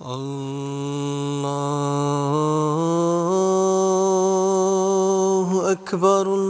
الله أكبر الله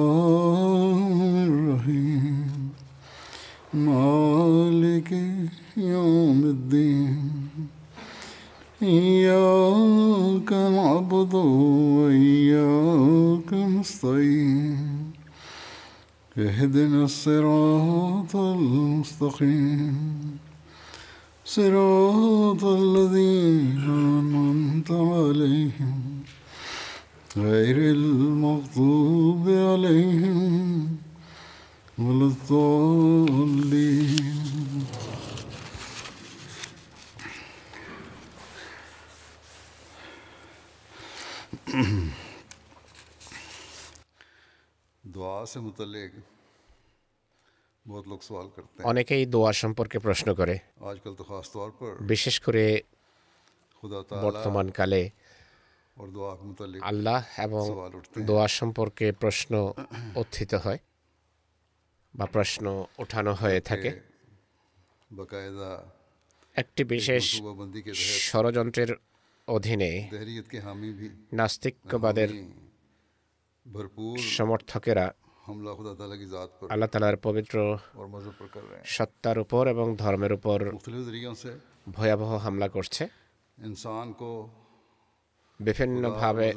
اهدنا الصراط المستقيم. صراط الذين أنعمت عليهم غير المغضوب عليهم ولا الضالين. دعا سے متعلق অনেকেই দোয়া সম্পর্কে প্রশ্ন করে। বিশেষ করে বর্তমানকালে আল্লাহ এবং দোয়া সম্পর্কে প্রশ্ন উত্থিত হয় বা প্রশ্ন ওঠানো হয়ে থাকে। একটি বিশেষ ষড়যন্ত্রের অধীনে নাস্তিকবাদের সমর্থকেরা আল্লাহ তালার পবিত্র সত্তার উপর এবং ধর্মের উপর ভয়াবহ হামলা করছে। বিভিন্নভাবে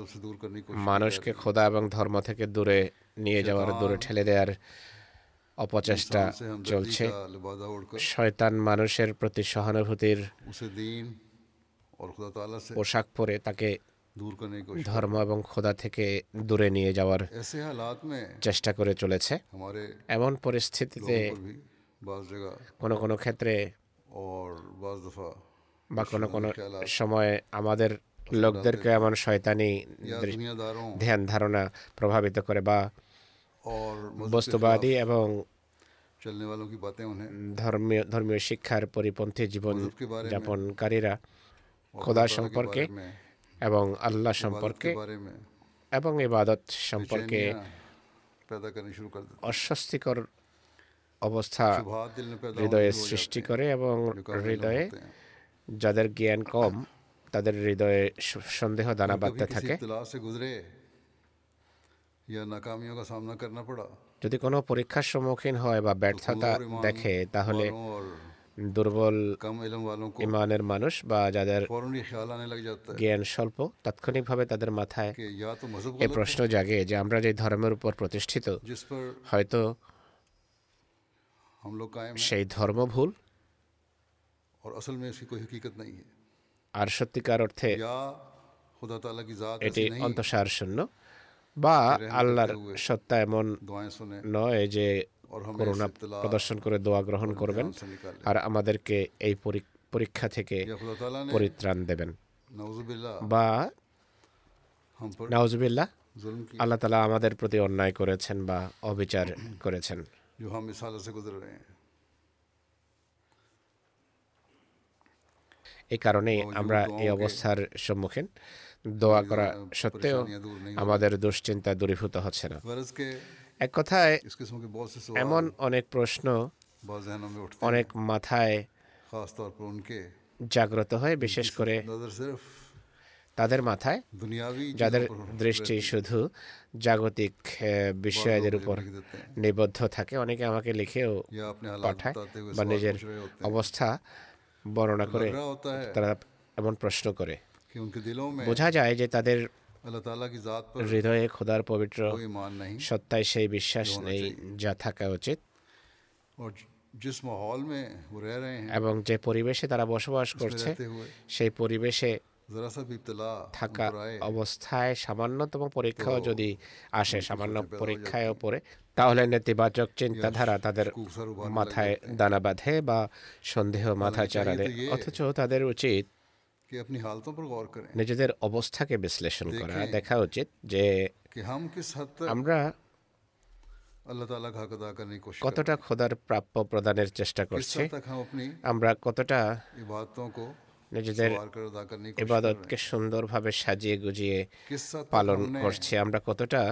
মানুষকে খোদা এবং ধর্ম থেকে দূরে নিয়ে যাওয়ার দূরে ঠেলে দেওয়ার অপচেষ্টা চলছে। শয়তান মানুষের প্রতি সহানুভূতির পোশাক পরে তাকে ধর্ম এবং খোদা থেকে দূরে নিয়ে যাওয়ার চেষ্টা করে চলেছে। এমন পরিস্থিতিতে কোনো কোনো ক্ষেত্রে বা কোনো কোনো সময়ে আমাদের লোকদেরকে এমন শয়তানি ধ্যান ধারণা প্রভাবিত করে বা বস্তুবাদী এবং ধর্মীয় ধর্মীয় শিক্ষার পরিপন্থী জীবন যাপনকারীরা খোদা সম্পর্কে এবং আল্লাহ সম্পর্কে এবং ইবাদত সম্পর্কে অস্বস্তিকর অবস্থা হৃদয়ে সৃষ্টি করে এবং হৃদয়ে যাদের জ্ঞান কম তাদের হৃদয়ে সন্দেহ দানা বাঁধতে থাকে। যদি কোনো পরীক্ষার সম্মুখীন হয় বা ব্যর্থতা দেখে তাহলে দুর্বল ইমানের মানুষ বা যাদের জ্ঞান স্বল্প তাৎক্ষণিকভাবে তাদের মাথায় এ প্রশ্ন জাগে যে আমরা যে ধর্মের উপর প্রতিষ্ঠিত হয়তো সেই ধর্ম ভুল আর সত্যিকার অর্থে এটি অন্তঃসার শূন্য। বা আল্লাহর সত্তা এমন নয় যে করুণা প্রদর্শন করে দোয়া গ্রহণ করবেন আর আমাদেরকে এই পরীক্ষা থেকে পরিত্রাণ দেবেন। বা নাউজুবিল্লাহ আল্লাহ তালা আমাদের প্রতি অন্যায় করেছেন বা অবিচার করেছেন। এই কারণে আমরা এই অবস্থার সম্মুখীন। দোয়া করা সত্ত্বেও আমাদের দুশ্চিন্তা দূরীভূত হচ্ছে না। এক কথায় এমন অনেক প্রশ্ন অনেক মাথায় জাগ্রত হয় বিশেষ করে তাদের মাথায় যাদের দৃষ্টি শুধু জাগতিক বিষয়ের উপর নিবদ্ধ থাকে। অনেকে আমাকে লিখেও পাঠায় বা নিজের অবস্থা বর্ণনা করে তারা এমন প্রশ্ন করে। বোঝা যায় যে তাদের হৃদয়ে খোদার পবিত্র সত্তায় সেই বিশ্বাস নেই যা থাকা উচিত এবং যে পরিবেশে তারা বসবাস করছে সেই পরিবেশে থাকা অবস্থায় সামান্যতম পরীক্ষাও যদি আসে সামান্য পরীক্ষায় ওপরে তাহলে নেতিবাচক চিন্তাধারা তাদের মাথায় দানা বাঁধে বা সন্দেহ মাথা চারা অথচ তাদের উচিত নিজেদের অবস্থাকে বিশ্লেষণ করা দেখা উচিত যে আমরা কতটা খোদার প্রাপ্য প্রদানের চেষ্টা করছি আমরা কতটা নিজেদের ইবাদতকে সুন্দরভাবে সাজিয়ে গুজিয়ে পালন করছি আমরা কতটা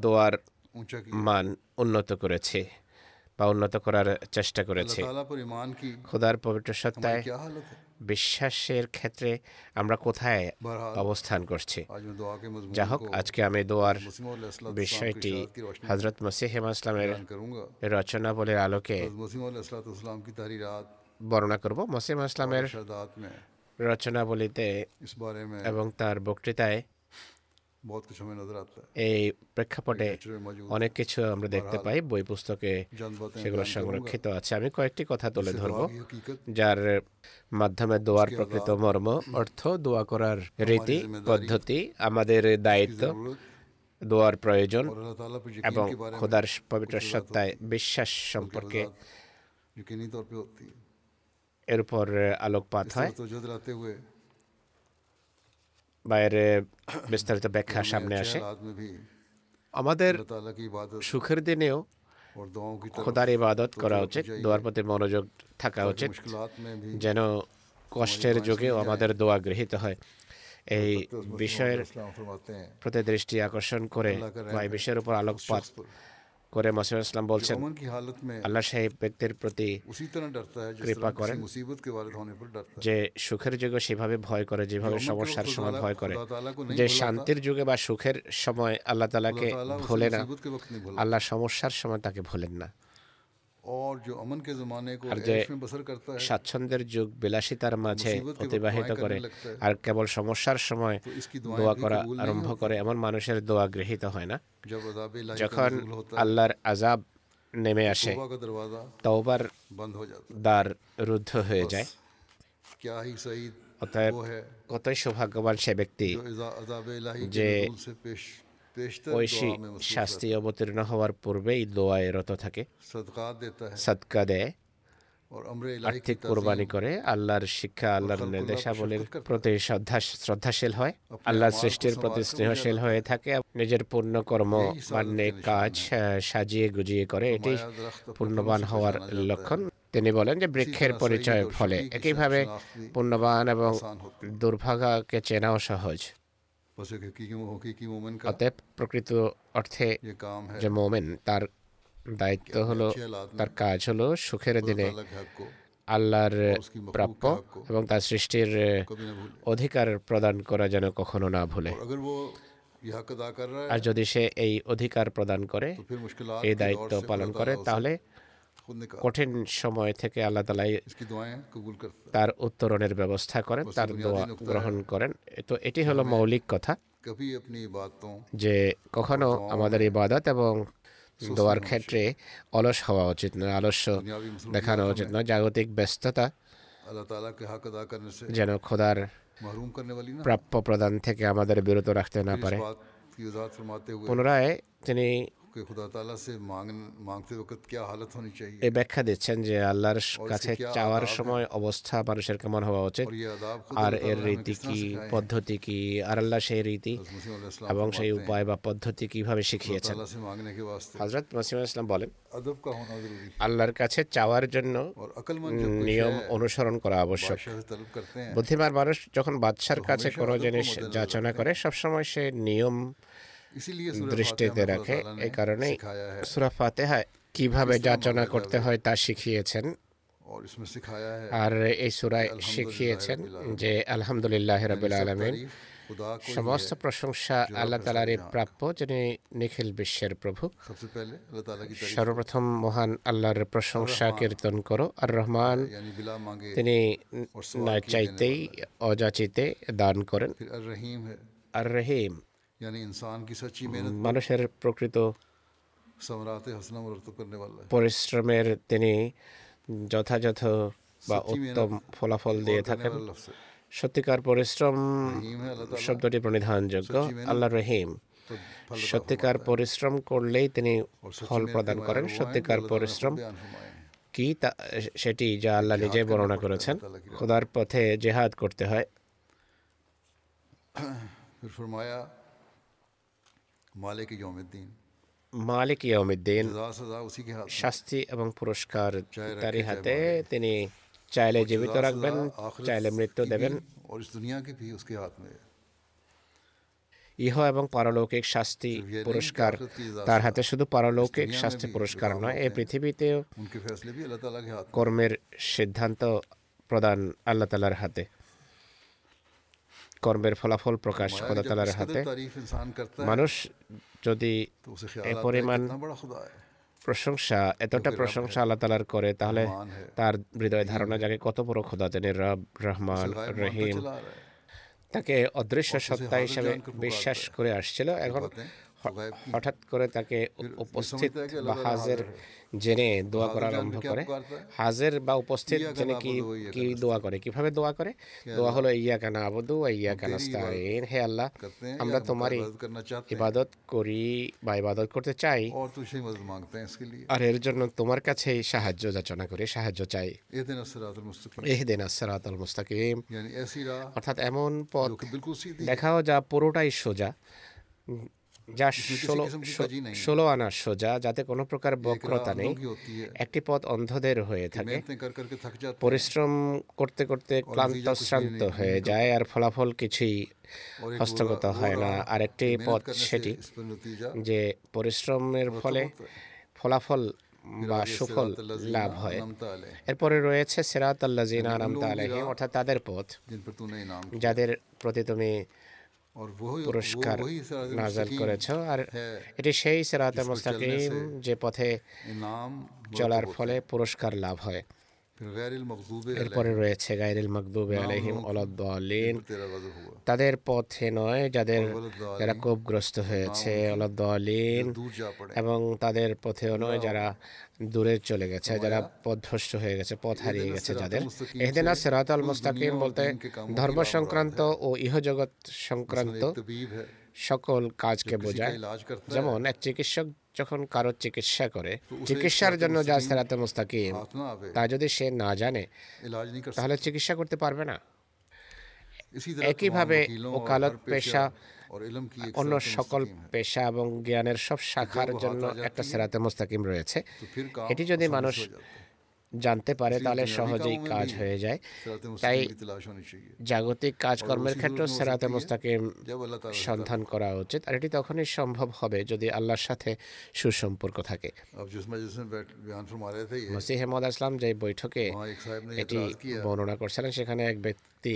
দোয়ার মান উন্নত করেছি বা উন্নত করার চেষ্টা করেছে। খোদার পবিত্র সত্তায় বিশ্বাসের ক্ষেত্রে আমরা কোথায় অবস্থান করছি। যা হোক আজকে আমি দোয়ার বিষয়টি হজরত মসিহ ইসলামের রচনা বলে আলোকে বর্ণনা করব। মসিম ইসলামের রচনাবলিতে এবং তার বক্তৃতায় এই প্রেক্ষাপটে অনেক কিছু আমরা দেখতে পাই বই পুস্তকে সেগুলো সংরক্ষিত আছে। আমি কয়েকটি কথা তুলে ধরব। যার মাধ্যমে দোয়ার প্রকৃত মর্ম অর্থ দোয়া করার রীতি পদ্ধতি আমাদের দায়িত্ব দোয়ার প্রয়োজন এবং খোদার পবিত্র সত্তায় বিশ্বাস সম্পর্কে এরপর আলোকপাত হয় বাইরে বিস্তারিত ব্যাখ্যা সামনে আসে। আমাদের সুখের দিনেও খোদার ইবাদত করা উচিত, দোয়ার প্রতি মনোযোগ থাকা উচিত, যেন কষ্টের যুগেও আমাদের দোয়া গৃহীত হয়। এই বিষয়ের প্রতি দৃষ্টি আকর্ষণ করে বা এই বিষয়ের উপর আলোকপাত করে মসিউর ইসলাম বলছেন আল্লাহ সাহেব ব্যক্তির প্রতি কৃপা করেন যে সুখের যুগে সেভাবে ভয় করে যেভাবে সমস্যার সময় ভয় করে যে শান্তির যুগে বা সুখের সময় আল্লাহ তালাকে ভোলে না আল্লাহ সমস্যার সময় তাকে ভোলেন না। আর যে স্বাচ্ছন্দ্যের যুগ বিলাসিতার মাঝে অতিবাহিত করে আর কেবল সমস্যার সময় দোয়া করা আরম্ভ করে এমন মানুষের দোয়া গৃহীত হয় না যখন আল্লাহর আজাব নেমে আসে তওবার দ্বার রুদ্ধ হয়ে যায় অতএব কতই সৌভাগ্যবান সে ব্যক্তি যে ঐশী শাস্তি অবতীর্ণ হওয়ার পূর্বেই দোয়ায় রত থাকে. সৎকা দেয় আর্থিক কোরবানি করে আল্লাহর শিক্ষা আল্লাহর নির্দেশাবলীর প্রতি শ্রদ্ধা শ্রদ্ধাশীল হয় আল্লাহ সৃষ্টির প্রতি স্নেহশীল হয়ে থাকে. নিজের পূর্ণ কর্ম মানে কাজ সাজিয়ে গুজিয়ে করে এটি পূর্ণবান হওয়ার লক্ষণ তিনি বলেন যে বৃক্ষের পরিচয় ফলে একইভাবে পূর্ণবান এবং দুর্ভাগাকে চেনাও সহজ অতএব প্রকৃত অর্থে যে মোমেন তার দায়িত্ব হলো তার কাজ হলো সুখের দিনে আল্লাহর প্রাপ্য এবং তার সৃষ্টির অধিকার প্রদান করা যেন কখনো না ভুলে। আর যদি সে এই অধিকার প্রদান করে এই দায়িত্ব পালন করে তাহলে কঠিন সময় থেকে আল্লাহ তালাই তার উত্তরণের ব্যবস্থা করেন তার দোয়া গ্রহণ করেন। তো এটি হলো মৌলিক কথা। যে কখনো আমাদের ইবাদত এবং দোয়ার ক্ষেত্রে অলস হওয়া উচিত নয় আলস্য দেখানো উচিত নয় জাগতিক ব্যস্ততা যেন খোদার প্রাপ্য প্রদান থেকে আমাদের বিরত রাখতে না পারে। পুনরায় তিনি এ ব্যাখ্যা দিচ্ছেন যে আল্লাহর কাছে চাওয়ার সময় অবস্থা মানুষের কেমন হওয়া উচিত? আর এর রীতি কি পদ্ধতি কি আর আল্লাহ সেই রীতি এবং সেই উপায় বা পদ্ধতি কীভাবে শিখিয়েছেন? হজরত মাসিম ইসলাম বলেন আল্লাহর কাছে চাওয়ার জন্য নিয়ম অনুসরণ করা আবশ্যক। বুদ্ধিমান মানুষ যখন বাদশার কাছে কোনো জিনিস যাচনা করে সবসময় সে নিয়ম দৃষ্টিতে রাখে এ কারণেই সুরা ফাতেহা কীভাবে যাচনা করতে হয় তা শিখিয়েছেন আর এই সুরায় শিখিয়েছেন যে আলহামদুলিল্লাহ রবিল আলমিন সমস্ত প্রশংসা আল্লাহ তালারই প্রাপ্য যিনি নিখিল বিশ্বের প্রভু সর্বপ্রথম মহান আল্লাহর প্রশংসা কীর্তন করো আর রহমান তিনি না চাইতেই অযাচিতে দান করেন আর রহিম মানুষের প্রকৃত পরিশ্রমের তিনি যথাযথ বা উত্তম ফলাফল দিয়ে থাকেন সত্যিকার পরিশ্রম শব্দটি প্রণিধানযোগ্য আল্লাহ রহিম সত্যিকার পরিশ্রম করলেই তিনি ফল প্রদান করেন সত্যিকার পরিশ্রম কি তা সেটি যা আল্লাহ নিজেই বর্ণনা করেছেন খোদার পথে জেহাদ করতে হয় মালিক ইয়মুদ্দিন মালিক ইয়মুদ্দিন শাস্তি এবং পুরস্কার তারই হাতে তিনি চাইলে জীবিত রাখবেন চাইলে মৃত্যু দেবেন। ইহ এবং পারলৌকিক শাস্তি পুরস্কার তার হাতে শুধু পারলৌকিক শাস্তি পুরস্কার নয় এই পৃথিবীতেও কর্মের সিদ্ধান্ত প্রদান আল্লাহ তালার হাতে। কর্মের ফলাফল প্রকাশ খোদাতালার হাতে। মানুষ যদি এ পরিমাণ প্রশংসা এতটা প্রশংসা আল্লাহ তালার করে তাহলে তার হৃদয় ধারণা জাগে কত বড় খোদা তিনি রব রহমান রহিম। তাকে অদৃশ্য সত্তা হিসাবে বিশ্বাস করে আসছিল। এখন হঠাৎ করে তাকে উপস্থিত বা হাজের জেনে দোয়া করা আরম্ভ করে। হাজের বা উপস্থিত জেনে কি কি দোয়া করে? কীভাবে দোয়া করে? দোয়া হলো ইয়া কানা আবদু বা ইয়া কানা স্তাইন হে আল্লাহ আমরা তোমারই ইবাদত করি বা ইবাদত করতে চাই। আর এর জন্য তোমার কাছে সাহায্য যাচনা করে সাহায্য চাই। এহদিন আসসারাত আল মুস্তাকিম। অর্থাৎ এমন পথ দেখাও যা পুরোটাই সোজা। যা ষোলো ষোলো আনা সোজা যাতে কোনো প্রকার বক্রতা নেই একটি পথ অন্ধদের হয়ে থাকে। পরিশ্রম করতে করতে ক্লান্ত শ্রান্ত হয়ে যায় আর ফলাফল কিছুই হস্তগত হয় না। আরেকটি পথ সেটি যে। পরিশ্রমের ফলে ফলাফল বা সুফল লাভ হয়। এরপরে রয়েছে সেরাত আল্লাহ জিনা আনামতা আলহিম অর্থাৎ তাদের পথ। যাদের প্রতি তুমি পুরস্কার নাজাল করেছ আর এটি সেই সেরাতে মুস্তাকিম যে পথে চলার ফলে পুরস্কার লাভ হয় এরপরে রয়েছে গাইরুল মাকদুবে আলাইহিম অলাদ্দালিন তাদের পথে নয় যাদের যারা কোপগ্রস্ত হয়েছে অলাদ্দালিন এবং তাদের পথেও নয় যারা দূরে চলে গেছে যারা পথভ্রষ্ট হয়ে গেছে পথ হারিয়ে গেছে যাদের। এহদিনা সেরাত আল মুস্তাকিম বলতে ধর্ম সংক্রান্ত ও ইহজগৎ সংক্রান্ত সকল কাজকে বোঝায়। যেমন এক চিকিৎসক যখন কারও চিকিৎসা করে চিকিৎসার জন্য যা সেরাতে মুস্তাকিম তা যদি সে না জানে তাহলে চিকিৎসা করতে পারবে না। একইভাবে ওকালত পেশা অন্য সকল পেশা এবং জ্ঞানের সব শাখার জন্য একটা সেরাতে মুস্তাকিম রয়েছে। এটি যদি মানুষ জানতে পারে তাহলে সহজেই কাজ হয়ে যায়। তাই জাগতিক কাজকর্মের ক্ষেত্রে সেরাতে মোস্তাকিম সন্ধান করা উচিত আর এটি তখনই সম্ভব হবে যদি আল্লাহর সাথে সুসম্পর্ক থাকে। মসিহ মদ আসলাম যে বৈঠকে এটি বর্ণনা করছিলেন সেখানে এক ব্যক্তি ব্যক্তি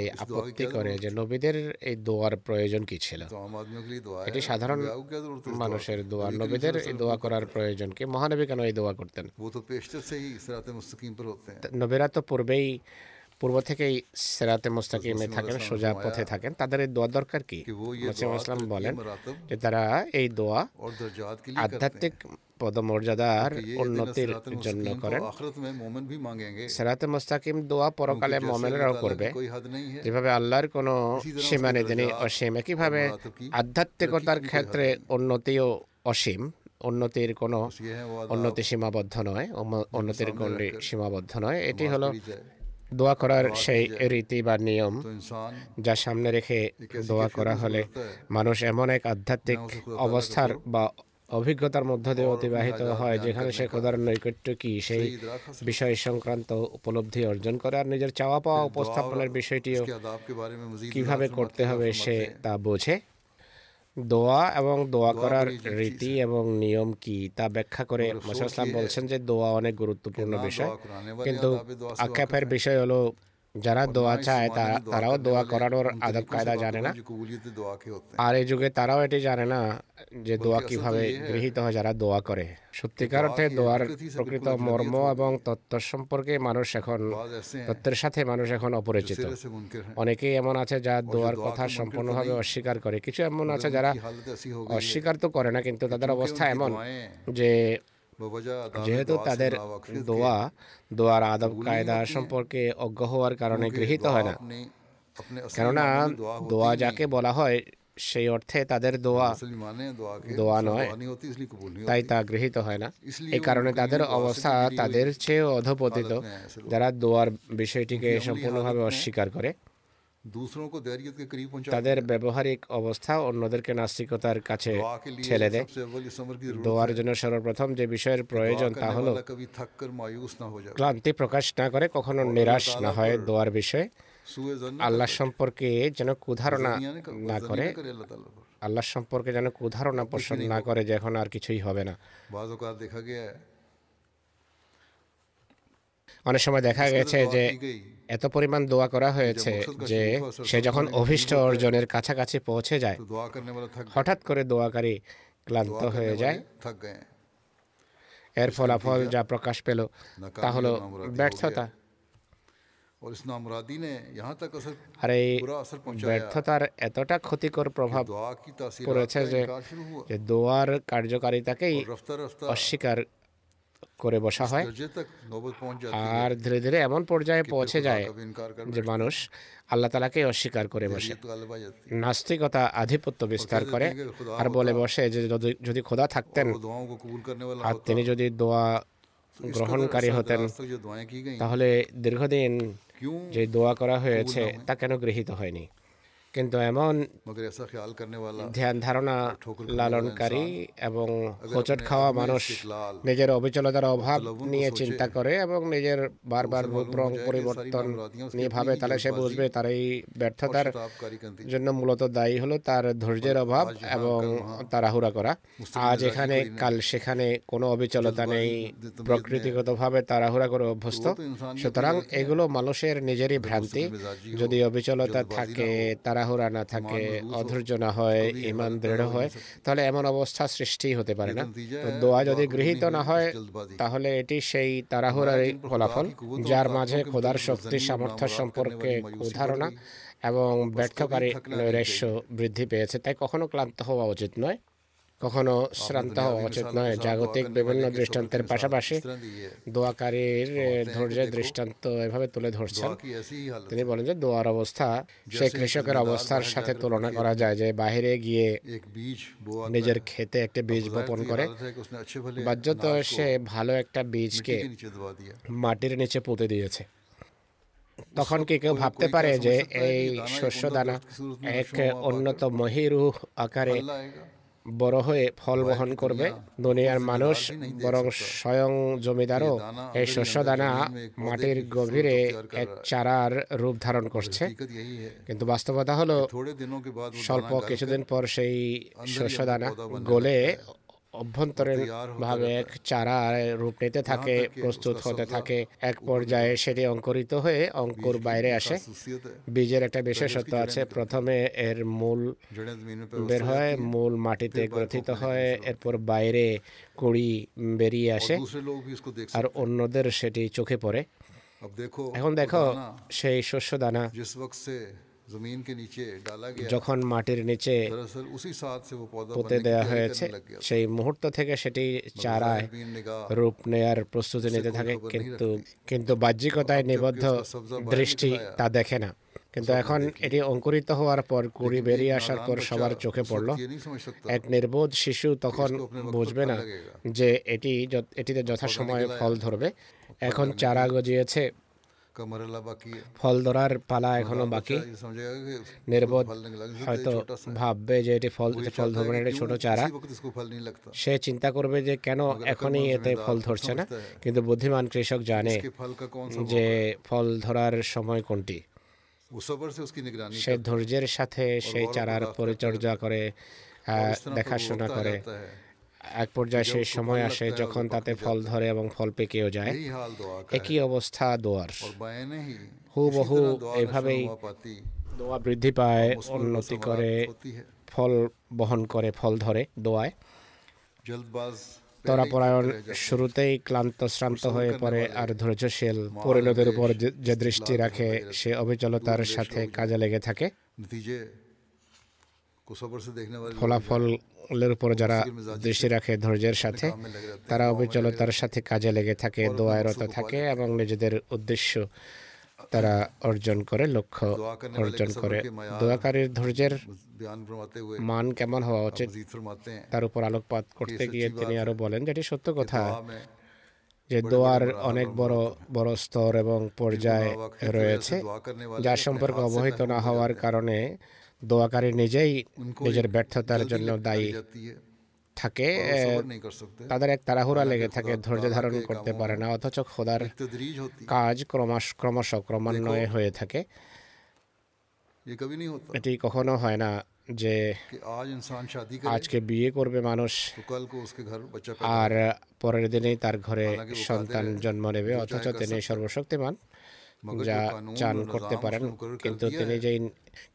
এই আপত্তি করে যে নবীদের এই দোয়ার প্রয়োজন কি ছিল? এটি সাধারণ মানুষের দোয়া নবীদের এই দোয়া করার প্রয়োজন কি? মহানবী কেন এই দোয়া করতেন? নবীরা তো পূর্বেই পূর্ব থেকেই সেরাতে মোস্তাকিমে থাকেন সোজা পথে থাকেন। তাদের এই দোয়া দরকার কি? ইসলাম বলেন যে তারা এই দোয়া আধ্যাত্মিক পদমর্যাদার উন্নতির জন্য করেন। সেরাতে মোস্তাকিম দোয়া পরকালে মমেনরাও করবে যেভাবে আল্লাহর কোনো সীমা নেই তিনি অসীম একইভাবে আধ্যাত্মিকতার ক্ষেত্রে উন্নতিও অসীম উন্নতির কোনো উন্নতি সীমাবদ্ধ নয় উন্নতির গণ্ডি সীমাবদ্ধ নয়। এটি হলো দোয়া করার সেই রীতি বা নিয়ম যা সামনে রেখে দোয়া করা হলে মানুষ এমন এক আধ্যাত্মিক অবস্থার বা অভিজ্ঞতার মধ্য দিয়ে অতিবাহিত হয় যেখানে সে খোদার নৈকট্য কি সেই বিষয় সংক্রান্ত উপলব্ধি অর্জন করে আর নিজের চাওয়া পাওয়া উপস্থাপনের বিষয়টিও কীভাবে করতে হবে সে তা বোঝে। দোয়া এবং দোয়া করার রীতি এবং নিয়ম কি তা ব্যাখ্যা করে মাসা বলছেন যে দোয়া অনেক গুরুত্বপূর্ণ বিষয়। কিন্তু আক্ষেপের বিষয় হলো যারা দোয়া চায় তারাও দোয়া করানোর আদব কায়দা জানে না। আর এই যুগে তারাও এটি জানে না যে দোয়া কীভাবে গৃহীত হয় যারা দোয়া করে। সত্যিকার অর্থে দোয়ার প্রকৃত মর্ম এবং তত্ত্ব সম্পর্কে মানুষ এখন তত্ত্বের সাথে মানুষ এখন অপরিচিত। অনেকেই এমন আছে যা দোয়ার কথা সম্পূর্ণভাবে অস্বীকার করে। কিছু এমন আছে যারা অস্বীকার তো করে না কিন্তু তাদের অবস্থা এমন যে যেহেতু তাদের দোয়া দোয়ার আদব কায়দা সম্পর্কে অজ্ঞ হওয়ার কারণে গৃহীত হয় না। কেননা দোয়া যাকে বলা হয় সেই অর্থে তাদের দোয়া দোয়া নয় তাই তা গৃহীত হয় না। এই কারণে তাদের অবস্থা তাদের চেয়ে অধপতিত যারা দোয়ার বিষয়টিকে সম্পূর্ণভাবে অস্বীকার করে। তাদের ব্যবহারিক অবস্থা অন্যদেরকে নাস্তিকতার কাছে ঠেলে দেয়। দোয়ার জন্য সর্বপ্রথম যে বিষয়ের প্রয়োজন তা হল ক্লান্তি প্রকাশ না করে কখনো নিরাশ না হয় দোয়ার বিষয়ে। আল্লাহ সম্পর্কে যেন কুধারণা না করে আল্লাহ সম্পর্কে যেন কুধারণা পোষণ না করে যে এখন আর কিছুই হবে না। অনেক সময় দেখা গেছে যে এত পরিমাণ দোয়া করা হয়েছে যে সে যখন অভিষ্ট অর্জনের কাছাকাছি পৌঁছে যায় হঠাৎ করে দোয়াকারী ক্লান্ত হয়ে যায়। এর ফলাফল যা প্রকাশ পেল তা হল ব্যর্থতা। আর এই ব্যর্থতার এতটা ক্ষতিকর প্রভাব পড়েছে যে দোয়ার কার্যকারিতাকেই অস্বীকার করে বসা হয়। আর ধীরে ধীরে এমন পর্যায়ে পৌঁছে যায় যে মানুষ আল্লাহ তালাকে অস্বীকার করে বসে। নাস্তিকতা আধিপত্য বিস্তার করে আর বলে বসে যে যদি খোদা থাকতেন আর তিনি যদি দোয়া গ্রহণকারী হতেন তাহলে দীর্ঘদিন যে দোয়া করা হয়েছে তা কেন গৃহীত হয়নি? কিন্তু এমন ধ্যান ধারণা লালনকারী এবং হোচট খাওয়া মানুষ নিজের অবিচলতার অভাব নিয়ে চিন্তা করে এবং নিজের বারবার রূপ রং পরিবর্তন নিয়ে ভাবে, তাহলে সে বুঝবে তার এই ব্যর্থতার জন্য মূলত দায়ী হলো তার ধৈর্যের অভাব এবং তাড়াহুড়া করা। আজ এখানে, কাল সেখানে কোনো অবিচলতা নেই। প্রকৃতিগতভাবে তাড়াহুড়া করে অভ্যস্ত। সুতরাং এগুলো মানুষের নিজেরই ভ্রান্তি। যদি অবিচলতা থাকে, তারা তাড়াহুড়া না থাকে অধৈর্য না হয় ইমান দৃঢ় হয় তাহলে এমন অবস্থা সৃষ্টি হতে পারে না। দোয়া যদি গৃহীত না হয় তাহলে এটি সেই তাড়াহুড়ার ফলাফল যার মাঝে খোদার শক্তি সামর্থ্য সম্পর্কে ধারণা এবং ব্যর্থকারী নৈরাশ্য বৃদ্ধি পেয়েছে তাই কখনো ক্লান্ত হওয়া উচিত নয়। কখনো শ্রান্ত হওয়া উচিত নয় জাগতিক বিভিন্ন দৃষ্টান্তের পাশাপাশি দোয়াকারীর ধৈর্যের দৃষ্টান্ত এভাবে তুলে ধরছেন। তিনি বলেন যে দোয়ার অবস্থা সে কৃষকের অবস্থার সাথে তুলনা করা যায় যে বাহিরে গিয়ে নিজের খেতে একটা বীজ বপন করে। বাহ্যত সে ভালো একটা বীজকে মাটির নিচে পুঁতে দিয়েছে। তখন কি কেউ ভাবতে পারে যে এই শস্য দানা এক উন্নত মহিরু আকারে বড় হয়ে ফল বহন করবে। দুনিয়ার মানুষ বরং স্বয়ং জমিদারও এই শস্য দানা মাটির গভীরে এক চারার রূপ ধারণ করছে। কিন্তু বাস্তবতা হলো স্বল্প কিছুদিন পর সেই শস্য দানা গলে অভ্যন্তরীণভাবে এক চারা রূপ নিতে থাকে প্রস্তুত হতে থাকে এক পর্যায়ে সেটি অঙ্কুরিত হয়ে অঙ্কুর বাইরে আসে। বীজের একটা বিশেষত্ব আছে প্রথমে এর মূল বের হয় মূল মাটিতে গ্রথিত হয় এরপর বাইরে কুড়ি বেরিয়ে আসে। আর অন্যদের সেটি চোখে পড়ে। এখন দেখো সেই শস্য দানা। যখন মাটির নিচে পুঁতে দেয়া হয়েছে সেই মুহূর্ত থেকে সেটি চারায় রূপ নেয়ার প্রস্তুতি নিতে থাকে কিন্তু কিন্তু বাহ্যিকতায় নিবদ্ধ দৃষ্টি তা দেখে না কিন্তু এখন এটি অঙ্কুরিত হওয়ার পর কুড়ি বেরিয়ে আসার পর সবার চোখে পড়ল এক নির্বোধ শিশু তখন বুঝবে না যে এটি এটিতে যথাসময়ে ফল ধরবে এখন চারা গজিয়েছে ফল ধরার পালা এখনও বাকি নির্বোধ হয়তো ভাববে যে এটি ফল ফল ধরবে না এটি ছোট চারা সে চিন্তা করবে যে কেন এখনই এতে ফল ধরছে না কিন্তু বুদ্ধিমান কৃষক জানে যে ফল ধরার সময় কোনটি সে ধৈর্যের সাথে সেই চারার পরিচর্যা করে দেখাশোনা করে এক পর্যায়ে সেই সময় আসে যখন তাতে ফল ধরে এবং ফল পেকেও যায়। একই অবস্থা দোয়ার। হুবহু এভাবেই দোয়া বৃদ্ধি পায় উন্নতি করে ফল বহন করে ফল ধরে দোয়ায়। তরাপরায়ণ শুরুতেই ক্লান্ত শ্রান্ত হয়ে পড়ে আর ধৈর্যশীল। পরিণতির উপর যে দৃষ্টি রাখে সে অবিচলতার সাথে কাজে লেগে থাকে। ফলাফলের উপর যারা দৃষ্টি রাখে ধৈর্যের সাথে তারা অবিচলতার সাথে কাজে লেগে থাকে দোয়ারত থাকে এবং নিজেদের উদ্দেশ্য তারা অর্জন করে লক্ষ্য অর্জন করে। দোয়াকারীর ধৈর্যের মান কেমন হওয়া উচিত? তার উপর আলোকপাত করতে গিয়ে তিনি আরও বলেন যেটি সত্য কথা যে দোয়ার অনেক বড় বড় স্তর এবং পর্যায় রয়েছে যার সম্পর্কে অবহিত না হওয়ার কারণে দোয়াকারী নিজেই নিজের ব্যর্থতার জন্য দায়ী থাকে। তাদের এক তাড়াহুড়া লেগে থাকে ধৈর্য ধারণ করতে পারে না অথচ খোদার কাজ ক্রমশ ক্রমশ ক্রমান্বয়ে হয়ে থাকে। এটি কখনো হয় না যে আজকে বিয়ে করবে মানুষ আর পরের দিনেই তার ঘরে সন্তান জন্ম নেবে অথচ তিনি সর্বশক্তিমান। যা চান করতে পারেন কিন্তু তিনি যে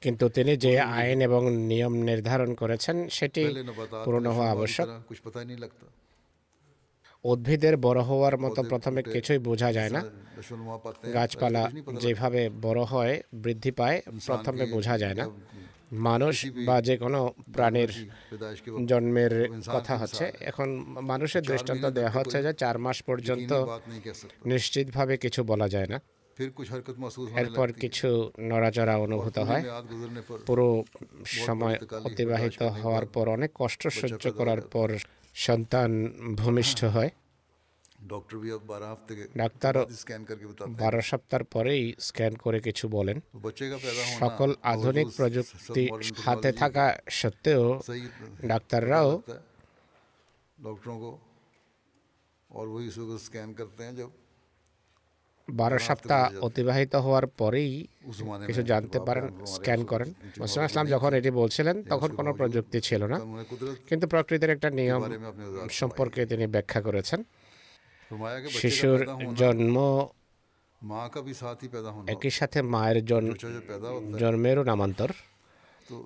কিন্তু তিনি যে আইন এবং নিয়ম নির্ধারণ করেছেন সেটি পূরণ হওয়া আবশ্যক উদ্ভিদের বড় হওয়ার মতো প্রথমে কিছুই বোঝা যায় না গাছপালা যেভাবে বড় হয় বৃদ্ধি পায় প্রথমে বোঝা যায় না মানুষ বা যে কোনো প্রাণীর জন্মের কথা হচ্ছে এখন মানুষের দৃষ্টান্ত দেওয়া হচ্ছে যে চার মাস পর্যন্ত নিশ্চিতভাবে কিছু বলা যায় না फिर कुछ हरकत महसूस होने এরপর लगती है কিছু নড়াচড়া অনুভূত पूरी হয় मियाद गुजरने पर পুরো সময় অতিবাহিত হওয়ার পর অনেক কষ্ট সহ্য করার পর সন্তান ভূমিষ্ঠ হয় डॉक्टर भी अब बारह हफ्ते के ডাক্তারও बाद स्कैन करके बताते हैं বারো সপ্তাহ পরেই স্ক্যান করে কিছু বলেন तो बच्चे का पैदा होना সকল আধুনিক बावजूद প্রযুক্তি सब modern হাতে technology থাকা সত্ত্বেও सही ডাক্তাররাও लगता है डॉक्टरों को और वही इस वक्त स्कैन करते हैं जब বারো সপ্তাহ অতিবাহিত হওয়ার পরেই কিছু জানতে পারেন স্ক্যান করেন। মুসলিম ইসলাম যখন এটি বলছিলেন তখন কোনো প্রযুক্তি ছিল না। কিন্তু প্রকৃতির একটা নিয়ম সম্পর্কে তিনি ব্যাখ্যা করেছেন। শিশুর জন্ম একই সাথে মায়ের জন্মেরও নামান্তর।